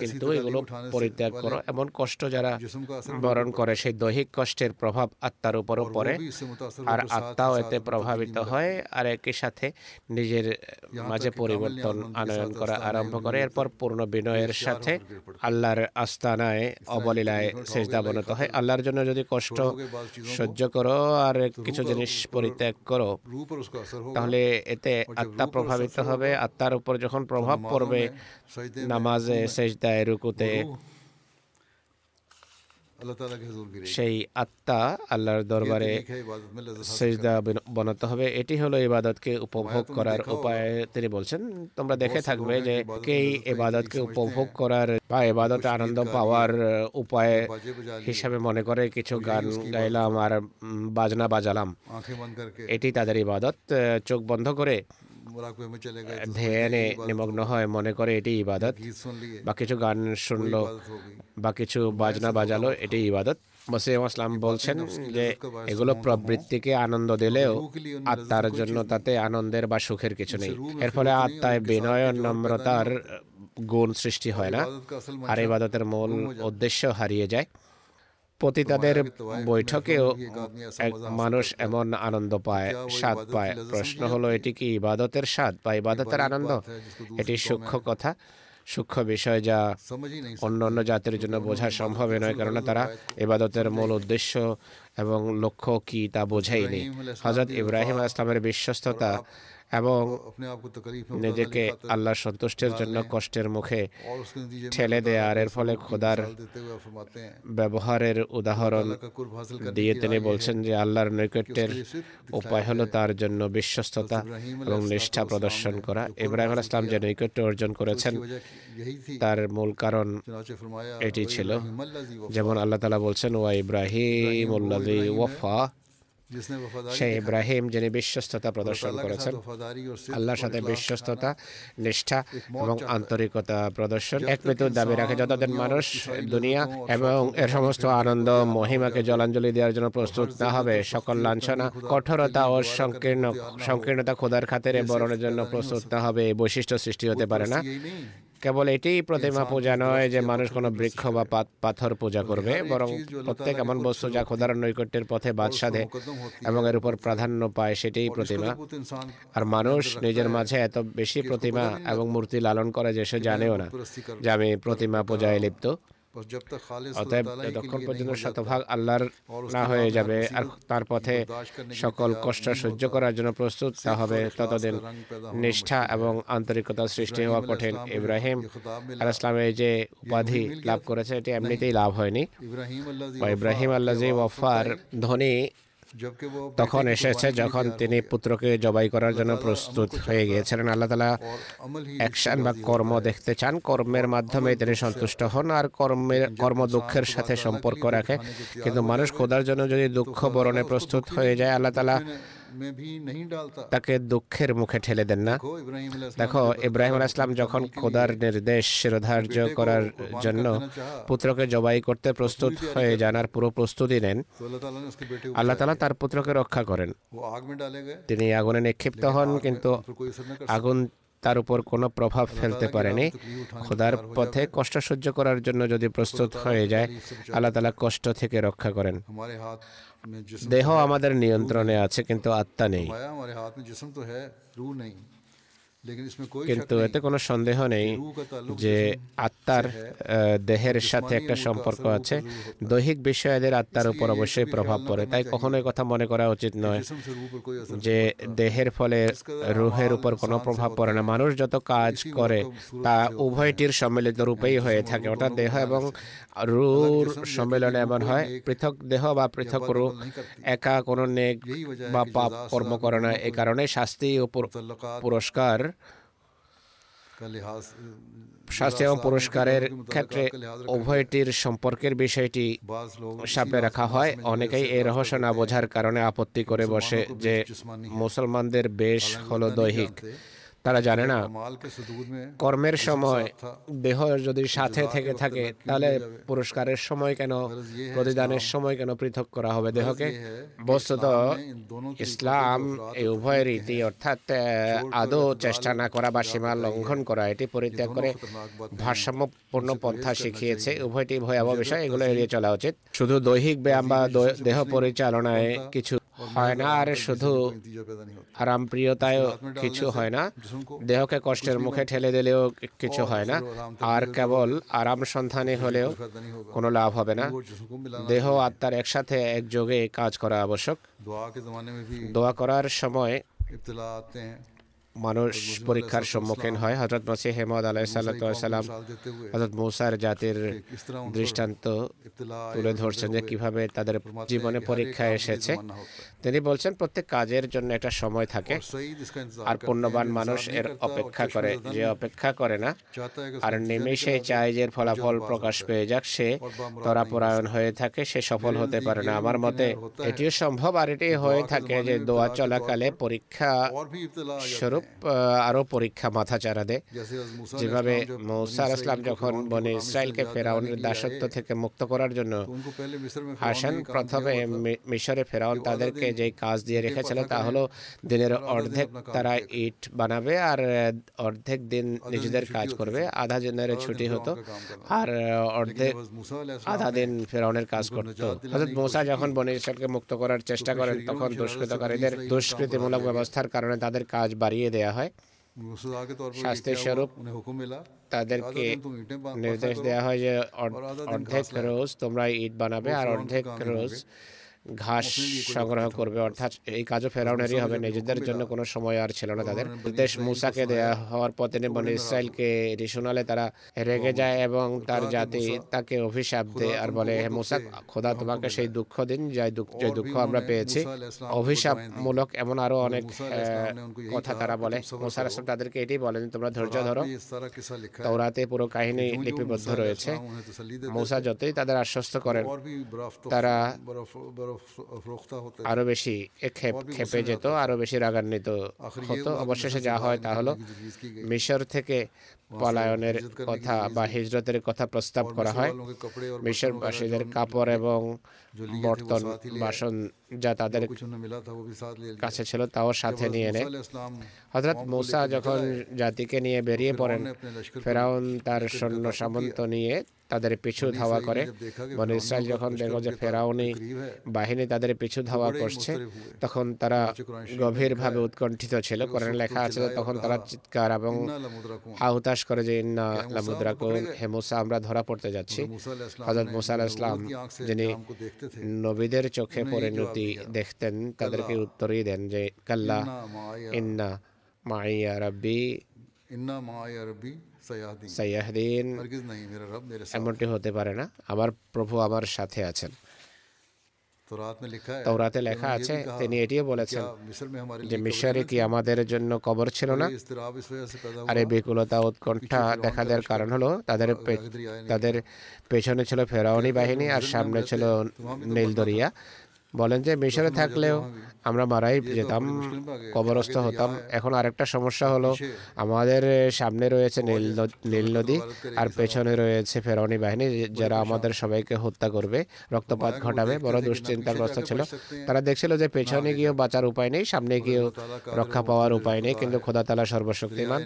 কিন্তু এগুলো পরিত্যাগ করো। এমন কষ্ট যারা বরণ করে সেই দৈহিক কষ্টের প্রভাব আত্মার উপরও পড়ে আর আত্মাও এতে প্রভাবিত হয় আর একই সাথে নিজের মাঝে পরিবর্তন আনয়ন করা আরম্ভ করে। এরপর পূর্ণ বিনয়ের সাথে আল্লাহর আস্তানায় অবলীলায় শেষদাবনত হয়। আল্লাহর জন্য যদি কষ্ট সহ্য করো আর কিছু জিনিস পরিত্যাগ করো তাহলে এতে আত্মা প্রভাবিত হবে। আত্মার উপর যখন প্রভাব পড়বে নামাজে সেজদায় রুকুতে সেই আত্মা আল্লাহর দরবারে সেজদা বনাতে হবে। এটি হলো ইবাদতকে উপভোগ করার উপায়। তিনি বলছেন তোমরা দেখে থাকবে যে কে ইবাদতকে উপভোগ করার বা ইবাদতে আনন্দ পাওয়ার উপায় হিসাবে মনে করে কিছু গান গাইলাম আর বাজনা বাজালাম। এটি তাদের ইবাদত। চোখ বন্ধ করে ধ্যানে নিমগ্ন হয় মনে করে এটি ইবাদত। বা কিছু গান শুনল বা কিছু বাজনা বাজালো এটি ইবাদত। মসিম আসলাম বলছেন যে এগুলো প্রবৃত্তিকে আনন্দ দিলেও আত্মার জন্য তাতে আনন্দের বা সুখের কিছু নেই। এর ফলে আত্মায় বিনয় নম্রতার গুণ সৃষ্টি হয় না। আর ইবাদতের মূল উদ্দেশ্য হারিয়ে যায়। পতিতাদের বৈঠকেও মানুষ এমন আনন্দ পায় স্বাদ পায়। প্রশ্ন হলো এটি কি ইবাদতের স্বাদ বা ইবাদতের আনন্দ? এটি সূক্ষ্ম কথা সূক্ষ্ম বিষয় যা অন্য অন্য জাতির জন্য বোঝা সম্ভব নয় কারণ তারা এবাদতের মূল উদ্দেশ্য এবং লক্ষ্য কি তা বোঝায়নি। হজরত ইব্রাহিম আসলামের বিশ্বস্ততা এবং নিজেকে আল্লাহ সন্তুষ্টের জন্য কষ্টের মুখে ঠেলে দেয়ার আর এর ফলে খোদার ব্যবহারের উদাহরণ দিয়ে তিনি বলছেন যে আল্লাহর নৈকট্যের উপায় হলো তার জন্য বিশ্বস্ততা এবং নিষ্ঠা প্রদর্শন করা। ইব্রাহিম ইসলাম যে নৈকট্য অর্জন করেছেন তার মূল কারণ এটি ছিল। যেমন আল্লাহ তালা বলছেন ওয়া ইব্রাহিম ওয়াফা সে ইব্রাহিম যিনি বিশ্বস্ততা প্রদর্শন করেছেন। আল্লাহর সাথে বিশ্বস্ততা নিষ্ঠা এবং আন্তরিকতা প্রদর্শন। এক মৃত্যু দাবি রাখে যতদিন মানুষ দুনিয়া এবং এর সমস্ত আনন্দ মহিমাকে জলাঞ্জলি দেওয়ার জন্য প্রস্তুত না হবে। সকল লাঞ্ছনা কঠোরতা ও সংকীর্ণ সংকীর্ণতা খোদার খাতের বরণের জন্য প্রস্তুত না হবে। বৈশিষ্ট্য সৃষ্টি হতে পারে না। কেবল এটি প্রতিমা পূজা নয় যে মানুষ কোনো বৃক্ষ বা পাথর পূজা করবে বরং প্রত্যেক এমন বস্তু যা খোদার নৈকট্যের পথে বাদ সাধে এবং এর উপর প্রাধান্য পায় সেটাই প্রতিমা। আর মানুষ নিজের মাঝে এত বেশি প্রতিমা এবং মূর্তি লালন করে যে সে জানেও না যে আমি প্রতিমা পূজায় লিপ্ত। অতএব যতক্ষণ পর্যন্ত শতভাগ আল্লাহর না হয়ে যাবে আর তার পথে সকল কষ্ট সহ্য করার জন্য প্রস্তুত তা হবে ততদিন নিষ্ঠা এবং আন্তরিকতা সৃষ্টি হওয়া কঠিন। ইব্রাহিম আর ইসলামের যে উপাধি লাভ করেছে এটি এমনিতেই লাভ হয়নি। ইব্রাহিম আল্লাহ ওয়াফার ধনী তখন এসেছে যখন তিনি পুত্রকে জবাই করার জন্য প্রস্তুত হয়ে গিয়েছিলেন। আল্লাহ তালা অ্যাকশন বা কর্ম দেখতে চান। কর্মের মাধ্যমে তিনি সন্তুষ্ট হন আর কর্মের, কর্ম দুঃখের সাথে সম্পর্ক রাখে। কিন্তু মানুষ খোদার জন্য যদি দুঃখ বরণে প্রস্তুত হয়ে যায়, আল্লাহ তালা তাকে দুঃখের মুখে ঠেলে দেন না। দেখো ইব্রাহিম আল ইসলাম যখন খোদার নির্দেশ শিরোধার্য করার জন্য পুত্রকে জবাই করতে প্রস্তুত হয়ে জানার পুরো প্রস্তুতি নেন। আল্লাহ তালা তার পুত্রকে রক্ষা করেন। তিনি আগুনে নিক্ষিপ্ত হন কিন্তু আগুন তার উপর কোনো প্রভাব ফেলতে পারেনি। খোদার পথে কষ্ট সহ্য করার জন্য যদি প্রস্তুত হয়ে যায় আল্লাহ তালা কষ্ট থেকে রক্ষা করেন। দেহ আমাদের নিয়ন্ত্রণে আছে কিন্তু আত্মা নেই। কিন্তু এতে কোনো সন্দেহ নেই যে আত্মার দেহের সাথে একটা সম্পর্ক আছে দৈহিক বিষয়দের আত্মার উপর অবশ্যই প্রভাব পড়ে তাই কখনো কথা মনে করা উচিত নয় যে দেহের ফলে রুহের উপর কোনো প্রভাব পড়ে না মানুষ যত কাজ করে তা উভয়টির সম্মিলিত রূপেই হয়ে থাকে অর্থাৎ দেহ এবং রুর সম্মেলনে এমন হয় পৃথক দেহ বা পৃথক রু একা কোনো নেক বা পাপ কর্ম করে না এ কারণে শাস্তি ও পুরস্কার শাস্তি এবং পুরস্কারের ক্ষেত্রে উভয়টির সম্পর্কের বিষয়টি সামনে রাখা হয়। অনেকেই এই রহস্য না বোঝার কারণে আপত্তি করে বসে যে মুসলমানদের বেশ হলো দৈহিক। তারা জানে না। কর্মের সময় দেহ যদি সাথে থেকে থাকে তাহলে পুরস্কারের সময় কেন প্রতিদানের সময় কেন পৃথক করা হবে? দেহকে বস্তুত ইসলাম এই উভয় রীতি অর্থাৎ আদৌ চেষ্টা না করা বা সীমা লঙ্ঘন করা এটি পরিত্যাগ করে ভারসাম্যপূর্ণ পন্থা শিখিয়েছে। উভয়টি ভয়াবহ বিষয় এগুলো এড়িয়ে চলা উচিত। শুধু দৈহিক ব্যায়াম বা দেহ পরিচালনায় কিছু হয় না আর শুধু আরামপ্রিয়তায় কিছু হয় না। দেহকে কষ্টের মুখে ঠেলে দিলেও কিছু হয় না। আর কেবল আরাম সন্ধানে হলেও কোনো লাভ হবে না। দেহ আত্মার একসাথে একযোগে কাজ করা আবশ্যক। দোয়া করার সময় মানুষ পরীক্ষার সম্মুখীন হয়। হজরত মসিহ হেমদ আলাইসাল্লাম হজরত মৌসার জাতির দৃষ্টান্ত তুলে ধরছেন যে কীভাবে তাদের জীবনে পরীক্ষা এসেছে। তিনি বলছেন প্রত্যেক কাজের জন্য একটা সময় থাকে আর পুণ্যবান মানুষ এর অপেক্ষা করে যে অপেক্ষা করে না। আর নিমেষে চায় যে ফলাফল প্রকাশ পেয়ে যাক সে তরাপরায়ণ হয়ে থাকে সে সফল হতে পারে না। আমার মতে এটিও সম্ভব আর এটি হয়ে থাকে যে দোয়া চলাকালে পরীক্ষা স্বরূপ আরও পরীক্ষা মাথা চারা দেয়। যেভাবে মৌসার ইসলাম যখন বনে ইসরায়েলকে ফেরাউনের দাসত্ব থেকে মুক্ত করার জন্য আসেন প্রথমে মিশরে ফেরাউন তাদেরকে যে কাজ দিয়ে রেখেছিল তা হলো দিনের অর্ধেক তারা ইট বানাবে আর অর্ধেক দিন নিজেদের কাজ করবে। আধা দিনের ছুটি হতো। আর অর্ধেক আধা দিন ফেরাউনের কাজ করতো। হজরত মৌসা যখন বনে ইসরায়েলকে মুক্ত করার চেষ্টা করেন তখন দুষ্কৃতকারীদের দুষ্কৃতিমূলক ব্যবস্থার কারণে তাদের কাজ বাড়িয়ে দিয়ে দেয়া হয়। শাস্তির স্বরূপ তাদেরকে নির্দেশ দেওয়া হয় যে অর্ধেক রোজ তোমরা ইট বানাবে আর অর্ধেক রোজ ঘাস সংগ্রহ করবে অর্থাৎ এই কাজও ফেরাউনেরই হবে। নিজেদের জন্য কোনো সময় আর ছিল না তাদের। দেশ মুসাকে দেয়া হওয়ার পর তিনি ইসরায়েলকে ঋষুনালে তারা রেগে যায় এবং তার জাতি তাকে অভিশাপ দেয় আর বলে হে মুসাক খোদা তোমাকে সেই দুঃখ দিন যাই যে দুঃখ আমরা পেয়েছি। অভিশাপমূলক এমন আরও অনেক কথা তারা বলে। মুসার আসলাম তাদেরকে এটি বলেন তোমরা ধৈর্য ধরো। তাওরাতে পুরো কাহিনী লিপিবদ্ধ রয়েছে। মুসা যতই তাদের আশ্বস্ত করেন তারা আরও বেশি খেপে যেত আরও বেশি রাগান্বিত হতো। অবশেষে যা হয় তা হলো মিশর থেকে পলায়নের কথা বা হিজরতের কথা প্রস্তাব করা হয়। মিশরবাসীদের কাপড় এবং বর্তন বাসন যা তাদের কাছে ছিল তাও সাথে নিয়ে নেয় হজরত মৌসা যখন জাতিকে নিয়ে বেরিয়ে পড়েন ফেরাউন তার সৈন্য সামন্ত নিয়ে তাদের পিছু ধাওয়া করে। মানে ইসরায়েল যখন দেখো যে ফেরাউনি বাহিনী তাদের পিছু ধাওয়া করছে তখন তারা গভীরভাবে উৎকণ্ঠিত ছিল। কোরআন লেখা আছে তখন তারা চিৎকার এবং হাহুতাশ প্রকাশ করে যে ইন্না হে মুসা আমরা ধরা পড়তে যাচ্ছি। হজরত মুসা ইসলাম যিনি নবীদের চোখে পরিণতি দেখতেন তাদেরকে উত্তরই দেন যে কাল্লা ইন্না মাইয়া সাইয়াহদিন এমনটি হতে পারে না। আমার প্রভু আমার সাথে আছেন। তাওরাতে লেখা আছে তিনি এটিও বলেছেন যে মিশরে কি আমাদের জন্য কবর ছিল না আর এই বিকুলতা উৎকণ্ঠা দেখা দেওয়ার কারণ হলো তাদের তাদের পেছনে ছিল ফেরাউনি বাহিনী আর সামনে ছিল নীলদরিয়া বলেন যে মিশরে থাকলেও আমরা মারাই যেতাম কবরস্থ হতাম। এখন আরেকটা সমস্যা হলো আমাদের সামনে রয়েছে নীল নদ- নীল নদী আর পেছনে রয়েছে ফেরাউনি বাহিনী যারা আমাদের সবাইকে হত্যা করবে রক্তপাত ঘটাবে বড় দুশ্চিন্তাগ্রস্ত ছিল। তারা দেখছিল যে পেছনে গিয়েও বাঁচার উপায় নেই সামনে গিয়েও রক্ষা পাওয়ার উপায় নেই কিন্তু খোদা তালা সর্বশক্তিমান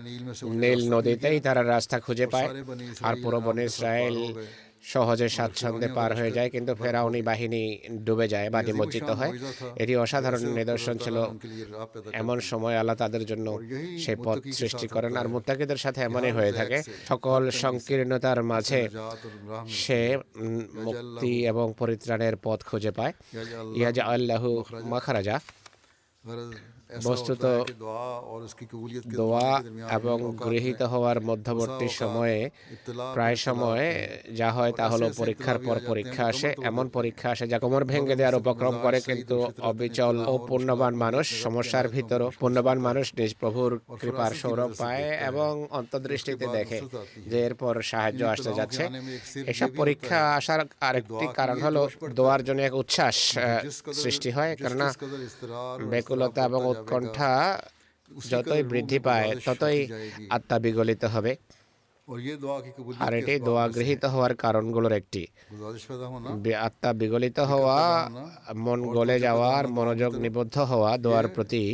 নীল নদীতেই তারা রাস্তা খুঁজে পায়। আর পুরো বনে ইসরায়েল সহজে স্বাচ্ছন্দ্যে পার হয়ে যায় কিন্তু ফেরাউনি বাহিনী ডুবে যায় বা নিমজ্জিত হয়। এটি অসাধারণ নিদর্শন ছিল। এমন সময় আল্লাহ তাদের জন্য সে পথ সৃষ্টি করেন আর মুত্তাকিদের সাথে এমনই হয়ে থাকে। সকল সংকীর্ণতার মাঝে সে মুক্তি এবং পরিত্রাণের পথ খুঁজে পায়। ইয়াজ আল্লাহু মাখারাজা। বস্তুত দোয়া এবং গৃহীত হওয়ার মধ্যবর্তী সময়ে প্রায় সময় যা হয় তা হলো পরীক্ষার পর পরীক্ষা আসে এমন পরীক্ষা আসে যা কোমর ভেঙে দেওয়ার উপক্রম করে কিন্তু অবিচল ও পূর্ণবান মানুষ সমস্যার ভিতর পূর্ণবান মানুষ নিজ প্রভুর কৃপার সৌরভ পায় এবং অন্তর্দৃষ্টিতে দেখে যে এরপর সাহায্য আসতে যাচ্ছে। এসব পরীক্ষা আসার আরেকটি কারণ হলো দোয়ার জন্য এক উচ্ছ্বাস সৃষ্টি হয়। কেননা ব্যাকুলতা এবং উৎকণ্ঠা যতই বৃদ্ধি পায় ততই আত্মা বিগলিত হবে। আর এটি দোয়া গৃহীত হওয়ার কারণগুলোর একটি আত্মা বিগলিত হওয়া মন গলে যাওয়ার মনোযোগ নিবদ্ধ হওয়া দোয়ার প্রতি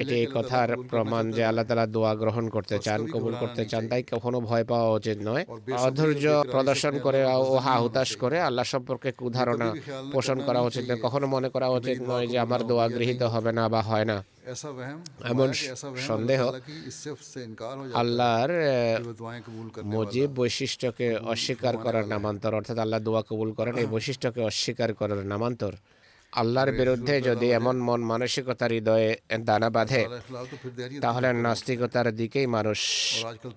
এটি এই কথার প্রমাণ যে আল্লাহ তালা দোয়া গ্রহণ করতে চান কবুল করতে চান তাই কখনো ভয় পাওয়া উচিত নয় অধৈর্য প্রদর্শন করে ও হা হুতাশ করে আল্লাহ সম্পর্কে কুধারণা পোষণ করা উচিত নয় কখনো মনে করা উচিত নয় যে আমার দোয়া গৃহীত হবে না বা হয় না এমন সন্দেহ আল্লাহর মজিব বৈশিষ্ট্যকে অস্বীকার করার নামান্তর অর্থাৎ আল্লাহ দোয়া কবুল করেন এই বৈশিষ্ট্যকে অস্বীকার করার নামান্তর আল্লাহর বিরুদ্ধে যদি এমন মন মানসিকতা হৃদয়ে দানা বাঁধে তাহলে নাস্তিকতার দিকেই মানুষ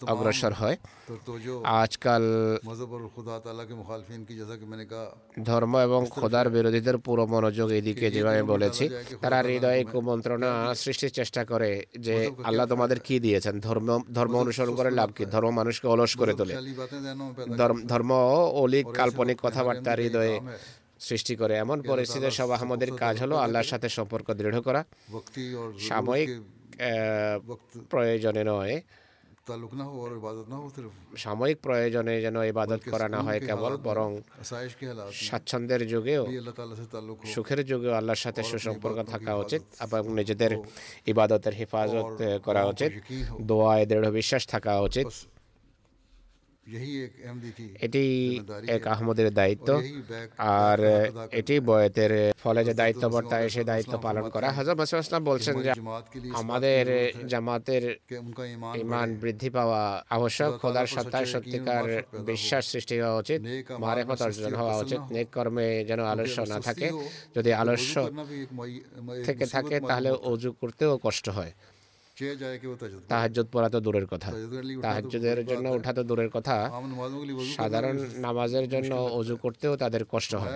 অগ্রসর হয়। আজকাল ধর্ম এবং খোদার বিরোধীদের পুরো মনোযোগ এদিকে যেভাবে বলেছি তারা হৃদয়ে কুমন্ত্রণা সৃষ্টির চেষ্টা করে যে আল্লাহ তোমাদের কি দিয়েছেন? ধর্ম ধর্ম অনুসরণ করে লাভ কি? ধর্ম মানুষকে অলস করে তোলে। ধর্ম অলিক কাল্পনিক কথাবার্তা হৃদয়ে সৃষ্টি করে। এমন পরিস্থিতি সব আমাদের কাজ হলো আল্লাহর সাথে সম্পর্ক দৃঢ় করা। সাময়িক প্রয়োজনে নয়। সাময়িক প্রয়োজনে যেন ইবাদত করা না হয় কেবল বরং স্বাচ্ছন্দ্যের যুগেও সুখের যুগেও আল্লাহর সাথে সুসম্পর্ক থাকা উচিত এবং নিজেদের ইবাদতের হেফাজত করা উচিত। দোয়ায় দৃঢ় বিশ্বাস থাকা উচিত। এটি এক আহমদের দায়িত্ব। আর এটি বয়েতের ফলে যে দায়িত্ব বর্তায় সে দায়িত্ব পালন করা। হাজার মাসুদ ইসলাম বলছেন যে আমাদের জামাতের ইমান বৃদ্ধি পাওয়া আবশ্যক। খোদার সত্তায় সত্যিকার বিশ্বাস সৃষ্টি হওয়া উচিত। মারেফত অর্জন হওয়া উচিত। নেক কর্মে যেন আলস্য না থাকে। যদি আলস্য থেকে থাকে তাহলে অজু করতেও কষ্ট হয়। তাহাজ্জত পড়া তো দূরের কথা। তাহাজ্জুদের জন্য ওঠা তো দূরের কথা। সাধারণ নামাজের জন্য অজু করতেও তাদের কষ্ট হয়।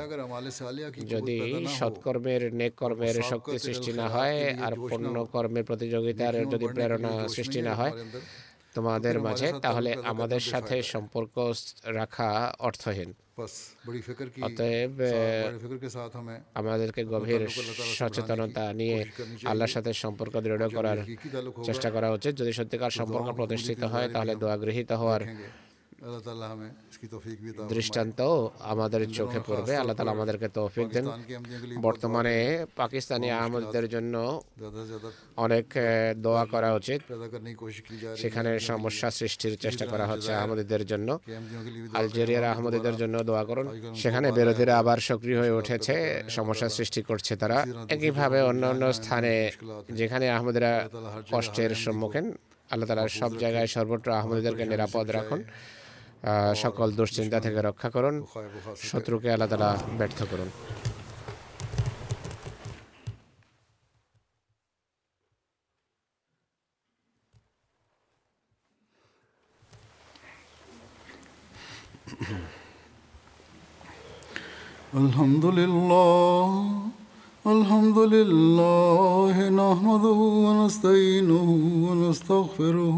যদি সৎকর্মের নেক কর্মের শক্তি সৃষ্টি না হয় আর পণ্য কর্মের প্রতিযোগিতার যদি প্রেরণা সৃষ্টি না হয় তোমাদের মাঝে তাহলে আমাদের সাথে সম্পর্ক রাখা অর্থহীন। অতএব আমাদেরকে গভীর সচেতনতা নিয়ে আল্লাহর সাথে সম্পর্ক দৃঢ় করার চেষ্টা করা উচিত। যদি সত্যিকার সম্পর্ক প্রতিষ্ঠিত হয় তাহলে দোয়া গৃহীত হওয়ার দৃষ্টান্ত আমাদের চোখে পড়বে আল্লাহ তালা আমাদেরকে তৌফিক দেন। বর্তমানে পাকিস্তানি আহমদদের জন্য অনেক দোয়া করা উচিত। সেখানে সমস্যা সৃষ্টির চেষ্টা করা হচ্ছে আহমদদের জন্য। আলজেরিয়ার আহমদদের জন্য দোয়া করুন। সেখানে বিরোধীরা আবার সক্রিয় হয়ে উঠেছে সমস্যা সৃষ্টি করছে তারা। একইভাবে অন্য অন্য স্থানে যেখানে আহমদরা কষ্টের সম্মুখীন আল্লাহ তালা সব জায়গায় সর্বত্র আহমদদেরকে নিরাপদ রাখুন। সকল দুশ্চিন্তা থেকে রক্ষা করুন শত্রুকে আল্লাহ তালা ব্যর্থ করুন الحمد لله الحمد لله نحمده ونستعينه ونستغفره